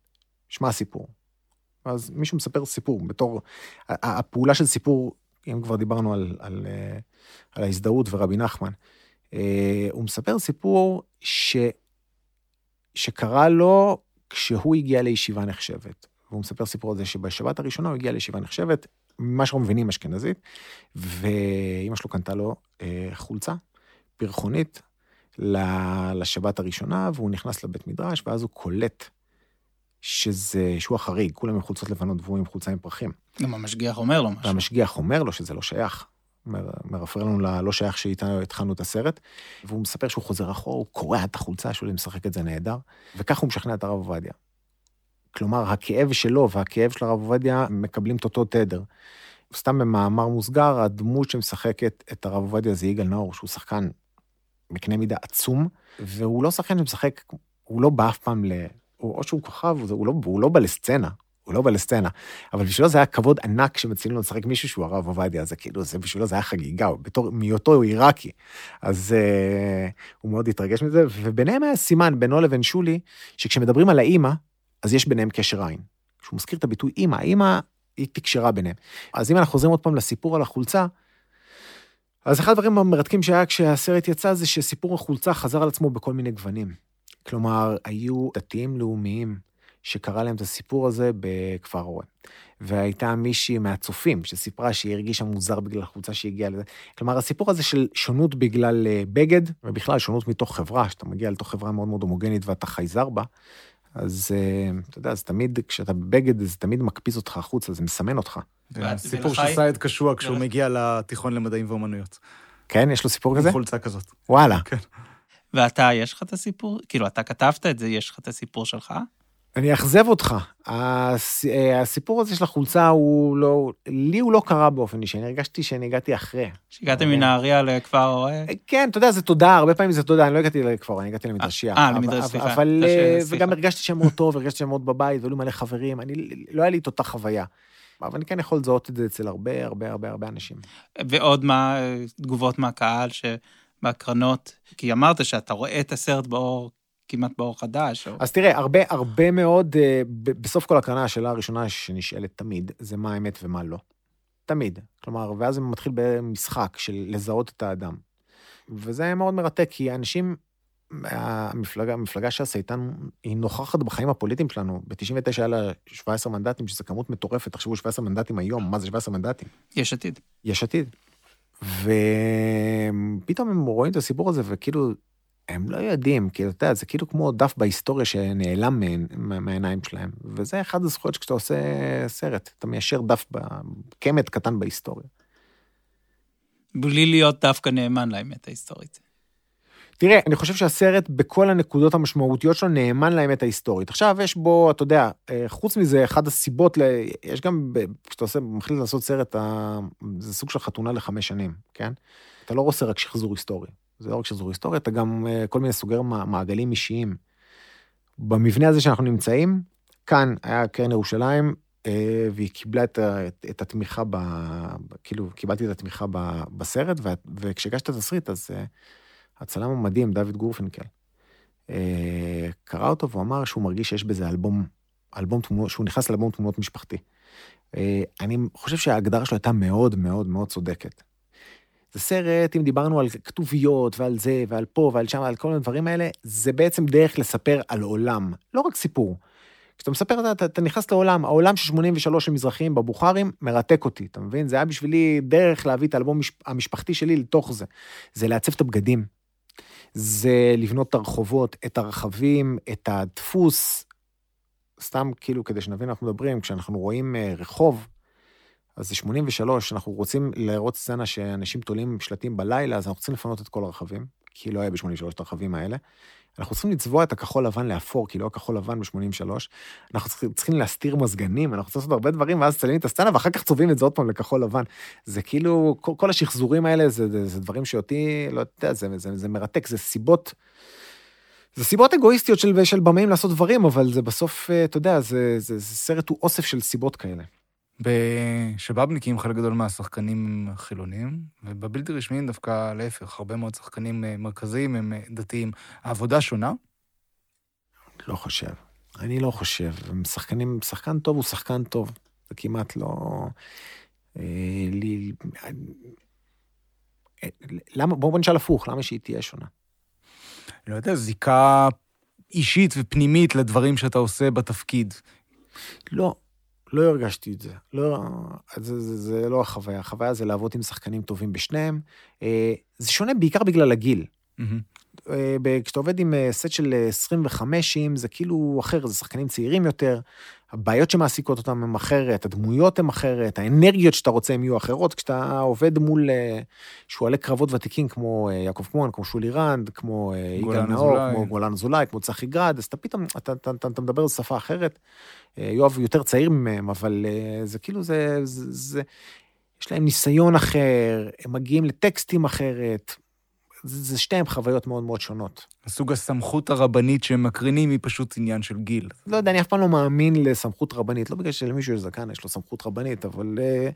שמע הסיפור. אז מישהו מספר סיפור בתור... הפעולה של סיפור, אם כבר דיברנו על, על, על ההזדהות ורבי נחמן, הוא מספר סיפור ש... שקרה לו כשהוא הגיע לישיבה נחשבת. והוא מספר סיפור על זה שבשבת הראשונה הוא הגיע לישיבה נחשבת, ממה שאנחנו מבינים אשכנזית, ואימא שלו קנתה לו אה, חולצה פרחונית לשבת הראשונה, והוא נכנס לבית מדרש, ואז הוא קולט שזה, שהוא החריג, כולם עם חולצות לבנות והוא עם חולצה עם פרחים. גם המשגיח אומר לו משהו. והמשגיח אומר לו שזה לא שייך. אומר- מרפר לנו ללא שייך שאיתנו התחלנו את הסרט, והוא מספר שהוא חוזר אחורה, הוא קורע את החולצה שלו, משחק את זה נהדר, וכך הוא משכנע את הרב עובדיה. כלומר, הכאב שלו והכאב של הרב עובדיה מקבלים את אותו תדר. סתם במאמר מוסגר, הדמות שמשחקת את הרב עובדיה זה יגאל נאור, שהוא שחקן בקנה מידה עצום, והוא לא שחקן שמשחק, הוא לא בא אף פעם ל... או שהוא כוכב, הוא, לא, הוא לא בא לסצנה, הוא לא בא לסצנה. אבל בשבילו זה היה כבוד ענק שמציעים לו לשחק מישהו שהוא הרב עובדיה, זה כאילו, זה בשבילו זה היה חגיגה, בתור, מהיותו הוא עיראקי. אז uh, הוא מאוד התרגש מזה, וביניהם היה סימן, בינו לבין שולי, שכשמדברים על האימא, אז יש ביניהם קשר עין. כשהוא מזכיר את הביטוי אימא, האימא היא תקשרה ביניהם. אז אם אנחנו חוזרים עוד פעם לסיפור על החולצה, אז אחד הדברים המרתקים שהיה כשהסרט יצא זה שסיפור החולצה חזר על עצמו בכל מיני גוונים. כלומר, היו דתיים לאומיים שקרא להם את הסיפור הזה בכפר אורן. והייתה מישהי מהצופים שסיפרה שהיא הרגישה מוזר בגלל החולצה שהיא הגיעה לזה. כלומר, הסיפור הזה של שונות בגלל אה, בגד, ובכלל שונות מתוך חברה, שאתה מגיע לתוך חברה מאוד מאוד הומוגנית ואתה חייזר בה, אז אה, אתה יודע, זה תמיד, כשאתה בבגד, זה תמיד מקפיץ אותך החוצה, זה מסמן אותך. ולך- של סייד קשוע כשהוא מגיע לתיכון למדעים ואומנויות. כן, יש לו סיפור כזה? עם חולצה כזאת. וואלה. ואתה, יש לך את הסיפור? כאילו, אתה כתבת את זה, יש לך את הסיפור שלך? אני אאכזב אותך. הס- אה, הסיפור הזה של החולצה הוא לא, לי הוא לא קרה באופן אישי, אני הרגשתי שאני הגעתי אחרי. שהגעתם אוקיי. מנהריה לכפר? אה, כן, אתה יודע, זה תודה, הרבה פעמים זה תודה, אני לא הגעתי לכפר, אני הגעתי למדרשייה. אה, אבל- למדרש, סליחה. אבל, אה. וגם הרגשתי שם מאוד טוב, הרגשתי שם מאוד בבית, והיו מלא חברים, אני, לא היה לי את אותה חוויה. אבל אני כן יכול לזהות את זה אצל הרבה, הרבה, הרבה, הרבה אנשים. ועוד מה, אה, תגובות מהקהל שבהקרנות? כי אמרת שאתה רואה את הסרט באור, כמעט באור חדש. או... אז תראה, הרבה, הרבה מאוד, אה, בסוף כל הקרנה, השאלה הראשונה שנשאלת תמיד, זה מה האמת ומה לא. תמיד. כלומר, ואז זה מתחיל במשחק של לזהות את האדם. וזה מאוד מרתק, כי אנשים, המפלגה, המפלגה ש"ס איתן, היא נוכחת בחיים הפוליטיים שלנו. ב-99 היה לה 17 מנדטים, שזו כמות מטורפת. תחשבו, 17 מנדטים היום, מה זה 17 מנדטים? יש עתיד. יש עתיד. ופתאום הם רואים את הסיפור הזה, וכאילו, הם לא יודעים, כאילו, אתה יודע, זה כאילו כמו דף בהיסטוריה שנעלם מהעיניים שלהם. וזה אחד הזכויות שכשאתה עושה סרט, אתה מיישר דף, קמט קטן בהיסטוריה. בלי להיות דווקא נאמן לאמת ההיסטורית. תראה, אני חושב שהסרט, בכל הנקודות המשמעותיות שלו, נאמן לאמת ההיסטורית. עכשיו, יש בו, אתה יודע, אה, חוץ מזה, אחת הסיבות, ל... יש גם, כשאתה עושה, מחליט לעשות סרט. זה סוג של חתונה לחמש שנים, כן? אתה לא עושה רק שחזור היסטורי. זה לא רק שחזור היסטורי, אתה גם אה, כל מיני סוגר מע- מעגלים אישיים. במבנה הזה שאנחנו נמצאים, כאן היה קרן ירושלים, אה, והיא קיבלה את, את, התמיכה, ב, כאילו, קיבלתי את התמיכה ב, בסרט, וכשהגשתי את התסריט, אז אה, הצלם המדהים, דוד גורפינקל, קרא אותו והוא אמר שהוא מרגיש שיש בזה אלבום, אלבום תמונות, שהוא נכנס לאלבום תמונות משפחתי. אני חושב שההגדרה שלו הייתה מאוד מאוד מאוד צודקת. זה סרט, אם דיברנו על כתוביות ועל זה ועל פה ועל שם, על כל מיני דברים האלה, זה בעצם דרך לספר על עולם, לא רק סיפור. כשאתה מספר, אתה, אתה, נכנס לעולם, העולם של 83 של מזרחים בבוכרים מרתק אותי, אתה מבין? זה היה בשבילי דרך להביא את האלבום משפ- המשפחתי שלי לתוך זה. זה לעצב את הבגדים, זה לבנות את הרחובות, את הרכבים, את הדפוס. סתם כאילו כדי שנבין אנחנו מדברים, כשאנחנו רואים אה, רחוב, אז זה 83, אנחנו רוצים להראות סצנה שאנשים תולים שלטים בלילה, אז אנחנו צריכים לפנות את כל הרכבים, כי לא היה ב-83 את הרכבים האלה. אנחנו צריכים לצבוע את הכחול לבן לאפור, כי לא הכחול לבן ב-83. אנחנו צריכים, להסתיר מזגנים, אנחנו צריכים לעשות הרבה דברים, ואז צלמים את הסצנה, ואחר כך צובעים את זה עוד פעם לכחול לבן. זה כאילו, כל, כל השחזורים האלה, זה, זה, זה דברים שאותי, לא יודע, זה, זה, זה מרתק, זה סיבות, זה סיבות אגואיסטיות של, של במאים לעשות דברים, אבל זה בסוף, אה, אתה יודע, זה, זה, זה סרט הוא אוסף של סיבות כאלה. בשבאבניקים חלק גדול מהשחקנים חילונים, ובבלתי רשמיים דווקא להפך, הרבה מאוד שחקנים אה, מרכזיים הם אה, דתיים. העבודה שונה? לא חושב. אני לא חושב. שחקנים, שחקן טוב הוא שחקן טוב. זה כמעט לא... אה, לי... אה, למה, בואו נשאל הפוך, למה שהיא תהיה שונה? לא יודע, זיקה אישית ופנימית לדברים שאתה עושה בתפקיד. לא, לא הרגשתי את זה. לא, זה, זה, זה לא החוויה. החוויה זה לעבוד עם שחקנים טובים בשניהם. אה, זה שונה בעיקר בגלל הגיל. ב- כשאתה עובד עם אה, סט של 25 זה כאילו אחר, זה שחקנים צעירים יותר, הבעיות שמעסיקות אותם הן אחרת, הדמויות הן אחרת, האנרגיות שאתה רוצה הן יהיו אחרות. כשאתה עובד מול אה, שועלי קרבות ותיקים כמו אה, יעקב קמון, כמו שולי רנד, כמו אה, יגאל נאור. כמו גולן אזולאי, כמו צחי גרד, אז אתה פתאום, אתה, אתה, אתה, אתה מדבר בשפה אחרת. יואב יותר צעיר מהם, אבל זה כאילו, זה, זה, זה, יש להם ניסיון אחר, הם מגיעים לטקסטים אחרת. זה, זה שתיהם חוויות מאוד מאוד שונות. סוג הסמכות הרבנית שהם מקרינים היא פשוט עניין של גיל. לא יודע, אני אף פעם לא מאמין לסמכות רבנית, לא בגלל שלמישהו יש זקן, יש לו סמכות רבנית, אבל אה,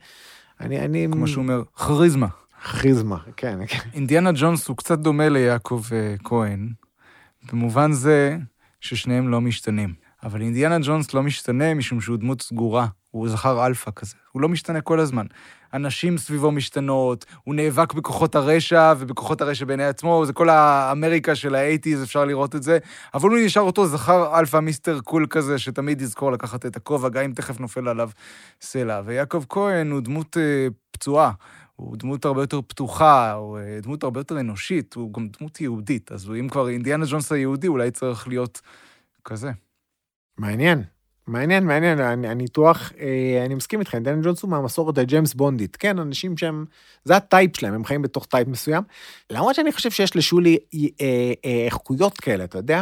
אני... אני... כמו שהוא אומר, כריזמה. כריזמה, כן, כן. אינדיאנה ג'ונס הוא קצת דומה ליעקב אה, כהן, במובן זה ששניהם לא משתנים. אבל אינדיאנה ג'ונס לא משתנה משום שהוא דמות סגורה, הוא זכר אלפא כזה, הוא לא משתנה כל הזמן. הנשים סביבו משתנות, הוא נאבק בכוחות הרשע, ובכוחות הרשע בעיני עצמו, זה כל האמריקה של ה eighties, אפשר לראות את זה, אבל הוא נשאר אותו זכר אלפא mister cool כזה, שתמיד יזכור לקחת את הכובע, גם אם תכף נופל עליו סלע. ויעקב כהן הוא דמות אה, פצועה, הוא דמות הרבה יותר פתוחה, הוא אה, דמות הרבה יותר אנושית, הוא גם דמות יהודית, אז אם כבר אינדיאנה ג'ונס היהודי, אולי צריך להיות כזה. מעניין. מעניין, מעניין, הניתוח, אה, אני מסכים איתך, אינדיאנה ג'ונס הוא מהמסורת הג'יימס בונדית. כן, אנשים שהם, זה ה type שלהם, הם חיים בתוך type מסוים. למרות שאני חושב שיש לשולי אה, אה, איכויות כאלה, אתה יודע?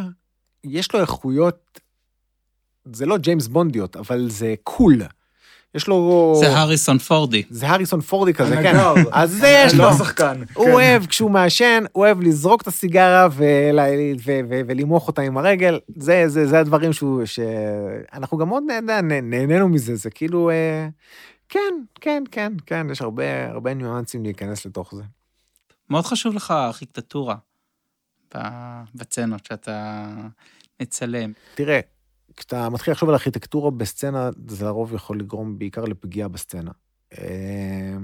יש לו איכויות, זה לא ג'יימס בונדיות, אבל זה cool. יש לו... זה הריסון פורדי. זה הריסון פורדי כזה, כן. אז זה יש לו. לא השחקן. הוא כן. אוהב, כשהוא מעשן, הוא אוהב לזרוק את הסיגרה ול- ו- ו- ולמרוח אותה עם הרגל. זה, זה, זה הדברים שהוא, שאנחנו גם מאוד נהנינו מזה, זה כאילו, אה, כן, כן, כן, כן, יש הרבה, הרבה ניואנסים להיכנס לתוך זה. מאוד חשוב לך הארכיטקטורה ב- בצנות שאתה מצלם. תראה, כשאתה מתחיל לחשוב על ארכיטקטורה בסצנה, זה לרוב יכול לגרום בעיקר לפגיעה בסצנה. אה,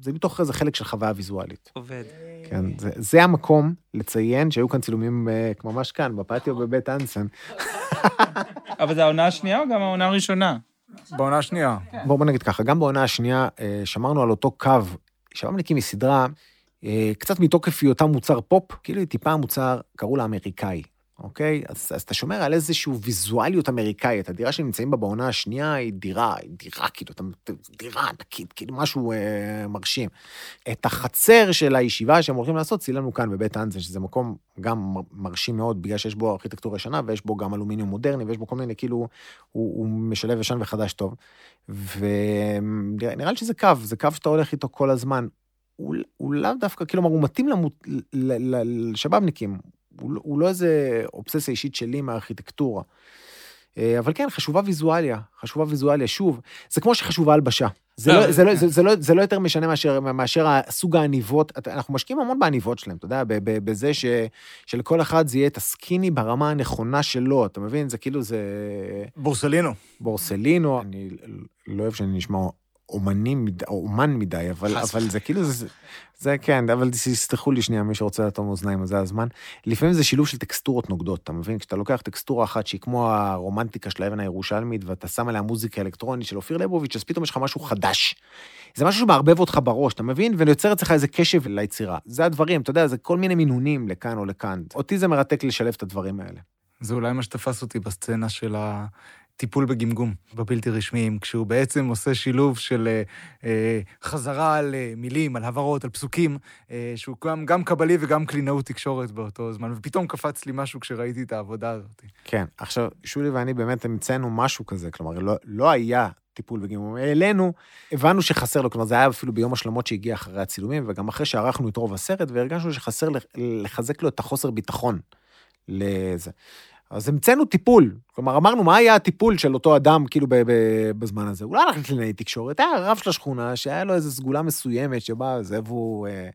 זה מתוך איזה חלק של חוויה ויזואלית. עובד. כן, זה, זה המקום לציין שהיו כאן צילומים אה, ממש כאן, בפטיו בבית אנסן. אבל זה העונה השנייה או גם העונה הראשונה? בעונה השנייה. בואו בוא נגיד ככה, גם בעונה השנייה אה, שמרנו על אותו קו. שב"בניקים היא סדרה, אה, קצת מתוקף היותה מוצר פופ, כאילו היא טיפה מוצר, קראו לה אמריקאי, אוקיי? אז, אז אתה שומר על איזושהי ויזואליות אמריקאית. הדירה שהם נמצאים בה בעונה השנייה היא דירה, היא דירה, כאילו, אתה, דירה ענקית, כאילו משהו אה, מרשים. את החצר של הישיבה שהם הולכים לעשות, צילמנו כאן בבית אנזן, שזה מקום גם מרשים מאוד, בגלל שיש בו ארכיטקטורה ישנה, ויש בו גם אלומיניום מודרני, ויש בו כל מיני, כאילו, הוא, הוא משלב ישן וחדש טוב. ונראה לי שזה קו, זה קו שאתה הולך איתו כל הזמן. הוא, לאו דווקא, כאילו, הוא מתאים למות, לשבאבניקים. הוא, לא, הוא לא איזה אובססיה אישית שלי מהארכיטקטורה. אה, אבל כן, חשובה ויזואליה, חשובה ויזואליה. שוב, זה כמו שחשובה הלבשה. זה לא, זה, לא, זה, זה, לא, זה לא יותר משנה מאשר, מאשר סוג העניבות. אנחנו משקיעים המון בעניבות שלהם, אתה יודע, בזה ש, שלכל אחד זה יהיה את הסקיני ברמה הנכונה שלו, אתה מבין? זה כאילו זה... בורסלינו. בורסלינו, אני לא אוהב שאני נשמע אומנים, אומן מדי, אבל, אבל זה כאילו, זה, זה כן, אבל תסלחו לי שנייה, מי שרוצה לטום אוזניים, זה הזמן. לפעמים זה שילוב של טקסטורות נוגדות, אתה מבין? כשאתה לוקח טקסטורה אחת שהיא כמו הרומנטיקה של האבן הירושלמית, ואתה שם עליה מוזיקה אלקטרונית של אופיר ליבוביץ', אז פתאום יש לך משהו חדש. זה משהו שמערבב אותך בראש, אתה מבין? ויוצר אצלך איזה קשב ליצירה. זה הדברים, אתה יודע, זה כל מיני מינונים לכאן או לכאן. אותי זה מרתק לשלב את הדברים האלה. זה אולי מה שתפס אותי בסצנה של ה... טיפול בגמגום בבלתי רשמיים, כשהוא בעצם עושה שילוב של אה, אה, חזרה על אה, מילים, על הברות, על פסוקים, אה, שהוא גם, גם קבלי וגם קלינאות תקשורת באותו זמן, ופתאום קפץ לי משהו כשראיתי את העבודה הזאת. כן, עכשיו, שולי ואני באמת המצאנו משהו כזה, כלומר, לא, לא היה טיפול בגמגום. העלינו, הבנו שחסר לו, כלומר, זה היה אפילו ביום השלמות שהגיע אחרי הצילומים, וגם אחרי שערכנו את רוב הסרט, והרגשנו שחסר לחזק לו את החוסר ביטחון לזה. אז המצאנו טיפול. כלומר, אמרנו, מה היה הטיפול של אותו אדם, כאילו, בזמן הזה? הוא לא הלך לקלינאי תקשורת, היה רב של השכונה, שהיה לו איזו סגולה מסוימת, שבה זה והוא אה,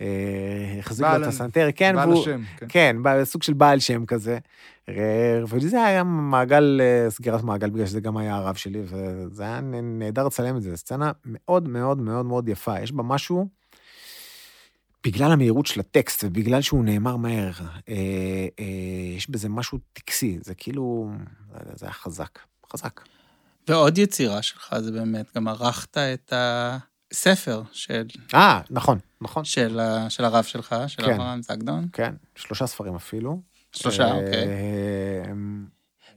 אה, החזיק לו את הסנטר, כן, בעל והוא... השם, כן. כן, סוג של בעל שם כזה. וזה היה מעגל, אה, סגירת מעגל, בגלל שזה גם היה הרב שלי, וזה היה נהדר לצלם את זה. סצנה מאוד מאוד מאוד מאוד יפה. יש בה משהו... בגלל המהירות של הטקסט ובגלל שהוא נאמר מהר, אה, אה, יש בזה משהו טקסי, זה כאילו, זה היה חזק, חזק. ועוד יצירה שלך זה באמת, גם ערכת את הספר של... אה, נכון, נכון. של, של הרב שלך, של כן, אברהם זגדון. כן, שלושה ספרים אפילו. שלושה, אה, אוקיי.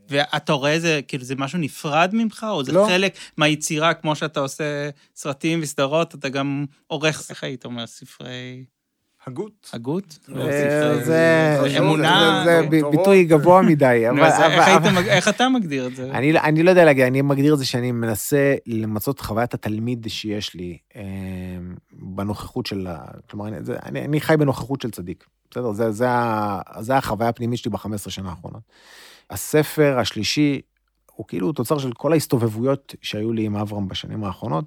ואתה רואה זה, כאילו, זה משהו נפרד ממך, או זה לא. חלק מהיצירה, כמו שאתה עושה סרטים וסדרות, אתה גם עורך, איך היית אומר, ספרי... הגות. הגות? אה, זה אמונה. זה ביטוי גבוה מדי. איך אתה מגדיר את זה? אני לא יודע להגיד, אני מגדיר את זה שאני מנסה למצות חוויית התלמיד שיש לי אה, בנוכחות של, כלומר, אני חי בנוכחות של צדיק. בסדר? זה החוויה הפנימית שלי ב-15 שנה האחרונות. הספר השלישי הוא כאילו תוצר של כל ההסתובבויות שהיו לי עם אברהם בשנים האחרונות,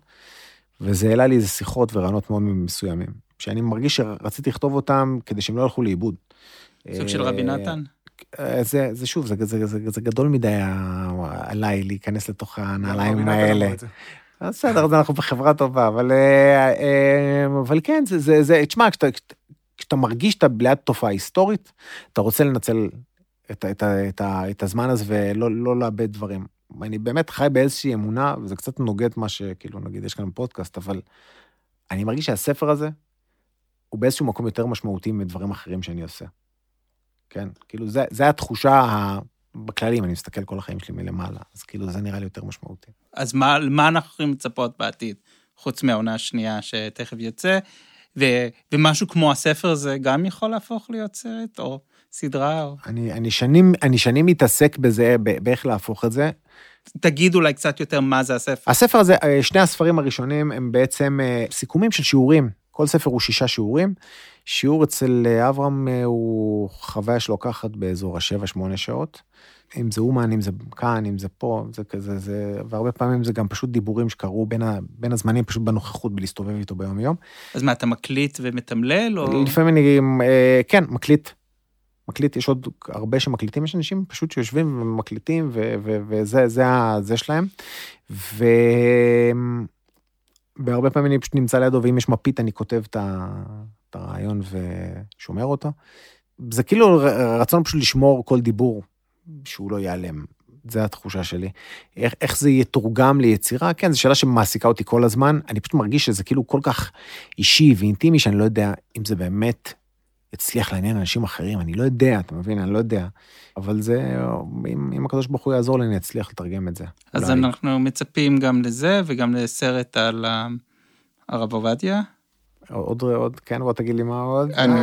וזה העלה לי איזה שיחות ורעיונות מאוד מסוימים. שאני מרגיש שרציתי לכתוב אותם כדי שהם לא ילכו לאיבוד. סוג של רבי אה, נתן? אה, זה, זה שוב, זה, זה, זה, זה גדול מדי עליי להיכנס לתוך הנעליים האלה. בסדר, אז אנחנו בחברה טובה, אבל, אה, אבל כן, זה, זה, זה תשמע, כשאתה, כשאתה מרגיש שאתה ליד תופעה היסטורית, אתה רוצה לנצל את, את, את, את הזמן הזה ולא לא לאבד דברים. אני באמת חי באיזושהי אמונה, וזה קצת נוגד מה שכאילו, נגיד, יש כאן פודקאסט, אבל אני מרגיש שהספר הזה, הוא באיזשהו מקום יותר משמעותי מדברים אחרים שאני עושה. כן? כאילו, זה, זה התחושה ה... בכללים, אני מסתכל כל החיים שלי מלמעלה, אז כאילו, זה נראה לי יותר משמעותי. אז מה, מה אנחנו יכולים לצפות בעתיד, חוץ מהעונה השנייה שתכף יוצא, ו, ומשהו כמו הספר הזה גם יכול להפוך להיות סרט, או סדרה, או... אני, אני, שנים, אני שנים מתעסק בזה, באיך להפוך את זה. תגיד אולי קצת יותר מה זה הספר. הספר הזה, אה, שני הספרים הראשונים הם בעצם אה, סיכומים של שיעורים כל ספר הוא שישה שיעורים. שיעור אצל אה, אברהם אה, הוא חוויה שלוקחת באזור השבע, שמונה שעות. אם זה אומן, אם זה כאן, אם זה פה, זה כזה, זה, והרבה פעמים זה גם פשוט דיבורים שקרו בין, ה, בין הזמנים, פשוט בנוכחות, בלהסתובב איתו ביום-יום. אז מה, אתה מקליט ומתמלל, או...? לפעמים אני, אה, כן, מקליט. מקליט, יש עוד הרבה שמקליטים, יש אנשים פשוט שיושבים ומקליטים, ו, ו, וזה זה, זה שלהם. ו... והרבה פעמים אני פשוט נמצא לידו, ואם יש מפית, אני כותב את הרעיון ושומר אותו. זה כאילו רצון פשוט לשמור כל דיבור, שהוא לא ייעלם. זה התחושה שלי. איך, איך זה יתורגם ליצירה? כן, זו שאלה שמעסיקה אותי כל הזמן. אני פשוט מרגיש שזה כאילו כל כך אישי ואינטימי, שאני לא יודע אם זה באמת יצליח לעניין אנשים אחרים, אני לא יודע, אתה מבין? אני לא יודע. אבל זה, אם, אם הקדוש ברוך הוא יעזור לי, אני אצליח לתרגם את זה. אז אולי. אנחנו מצפים גם לזה וגם לסרט על הרב עובדיה. עוד, עוד, כן, בוא תגיד לי מה עוד. אני-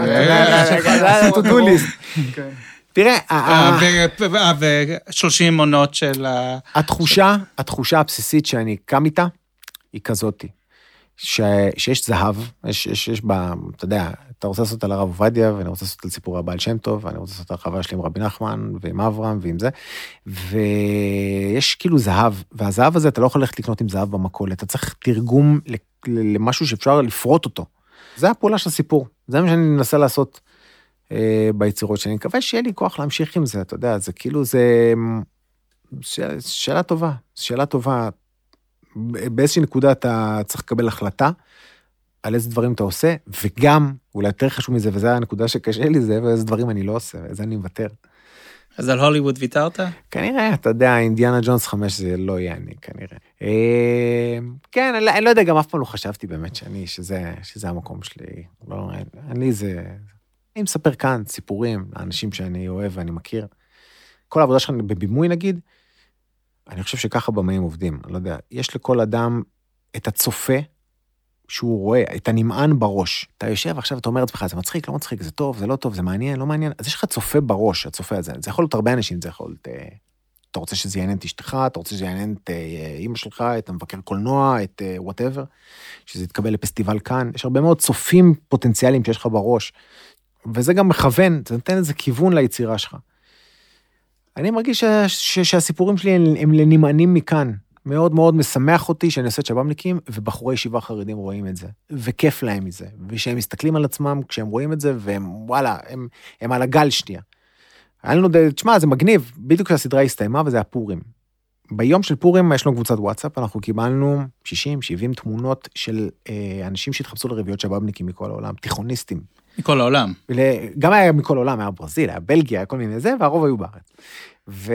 to. כן. תראה, ה- ה- ו-30 עונות של ה... התחושה, התחושה הבסיסית שאני קם איתה, היא כזאתי. ש, שיש זהב, יש, יש, יש בה, אתה יודע, אתה רוצה לעשות על הרב עובדיה, ואני רוצה לעשות על סיפורי הבעל שם טוב, ואני רוצה לעשות החוויה שלי עם רבי נחמן, ועם אברהם, ועם זה, ויש כאילו זהב, והזהב הזה, אתה לא יכול ללכת לקנות עם זהב במכולת, אתה צריך תרגום למשהו שאפשר לפרוט אותו. זה הפעולה של הסיפור, זה מה שאני מנסה לעשות אה, ביצירות שלי. אני מקווה שיהיה לי כוח להמשיך עם זה, אתה יודע, זה כאילו, זה... שאלה, שאלה טובה, שאלה טובה. באיזושהי נקודה אתה צריך לקבל החלטה על איזה דברים אתה עושה, וגם, אולי יותר חשוב מזה, וזו הנקודה שקשה לי, זה ואיזה דברים אני לא עושה, ואיזה אני מוותר. אז על הוליווד ויתרת? כנראה, אתה יודע, אינדיאנה ג'ונס 5 זה לא יהיה אני, כנראה. אה, כן, אני, לא- אני לא יודע, גם אף פעם לא חשבתי באמת שאני, שזה, שזה המקום שלי. לא, אני זה... אני מספר כאן סיפורים לאנשים שאני אוהב ואני מכיר. כל העבודה שלך בבימוי נגיד, אני חושב שככה במאים עובדים, אני לא יודע, יש לכל אדם את הצופה שהוא רואה, את הנמען בראש. אתה יושב עכשיו, אתה אומר לעצמך, זה מצחיק, לא מצחיק, זה טוב, זה לא טוב, זה מעניין, לא מעניין, אז יש לך צופה בראש, הצופה הזה. זה יכול להיות הרבה אנשים, זה יכול להיות... אה, אתה רוצה שזה יעניין את אשתך, אתה רוצה שזה יעניין את אה, אימא שלך, את המבקר קולנוע, את whatever, שזה יתקבל לפסטיבל כאן. יש הרבה מאוד צופים פוטנציאליים שיש לך בראש, וזה גם מכוון, זה נותן איזה כיוון ליצירה שלך. אני מרגיש ש, ש, שהסיפורים שלי הם, הם לנמענים מכאן. מאוד מאוד משמח אותי שאני עושה את שב"בניקים, ובחורי ישיבה חרדים רואים את זה, וכיף להם מזה, ושהם מסתכלים על עצמם כשהם רואים את זה, והם, וואלה, הם, הם על הגל שנייה. היה לנו, תשמע, זה מגניב, בדיוק כשהסדרה הסתיימה, וזה היה פורים. ביום של פורים יש לנו קבוצת וואטסאפ, אנחנו קיבלנו 60-70 תמונות של אה, אנשים שהתחפשו לרביעיות שב"בניקים מכל העולם, תיכוניסטים. מכל העולם. ול- גם היה מכל העולם, היה ברזיל, היה בלגיה, היה כל מיני זה, והרוב היו בארץ. ו...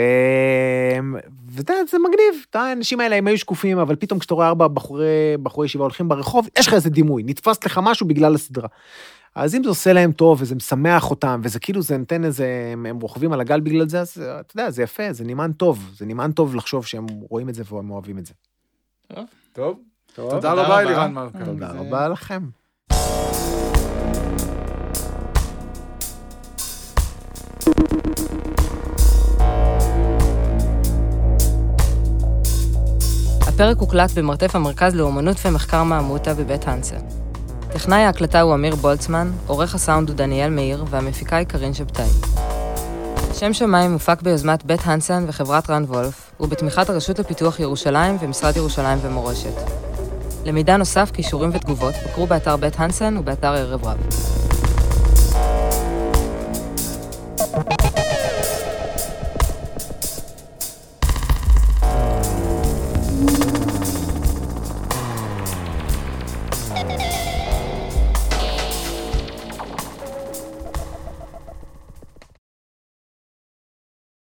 ואתה יודע, זה מגניב, אתה יודע, האנשים האלה הם היו שקופים, אבל פתאום כשאתה רואה ארבע בחורי, בחורי ישיבה הולכים ברחוב, יש לך איזה דימוי, נתפס לך משהו בגלל הסדרה. אז אם זה עושה להם טוב, וזה משמח אותם, וזה כאילו, זה נותן איזה, הם, הם רוכבים על הגל בגלל זה, אז אתה יודע, זה יפה, זה נמען טוב, זה נמען טוב לחשוב שהם רואים את זה והם אוהבים את זה. טוב, טוב, תודה תודה רבה. אלירן מלכה. תודה זה- רבה לכם. הפרק הוקלט במרתף המרכז לאומנות ומחקר מעמותה בבית הנסן. טכנאי ההקלטה הוא אמיר בולצמן, עורך הסאונד הוא דניאל מאיר, והמפיקה היא קרין שבתאי. שם שמיים מופק ביוזמת בית הנסן וחברת רן וולף, ובתמיכת הרשות לפיתוח ירושלים ומשרד ירושלים ומורשת. למידע נוסף, כישורים ותגובות, בקרו באתר בית הנסן ובאתר ערב רב.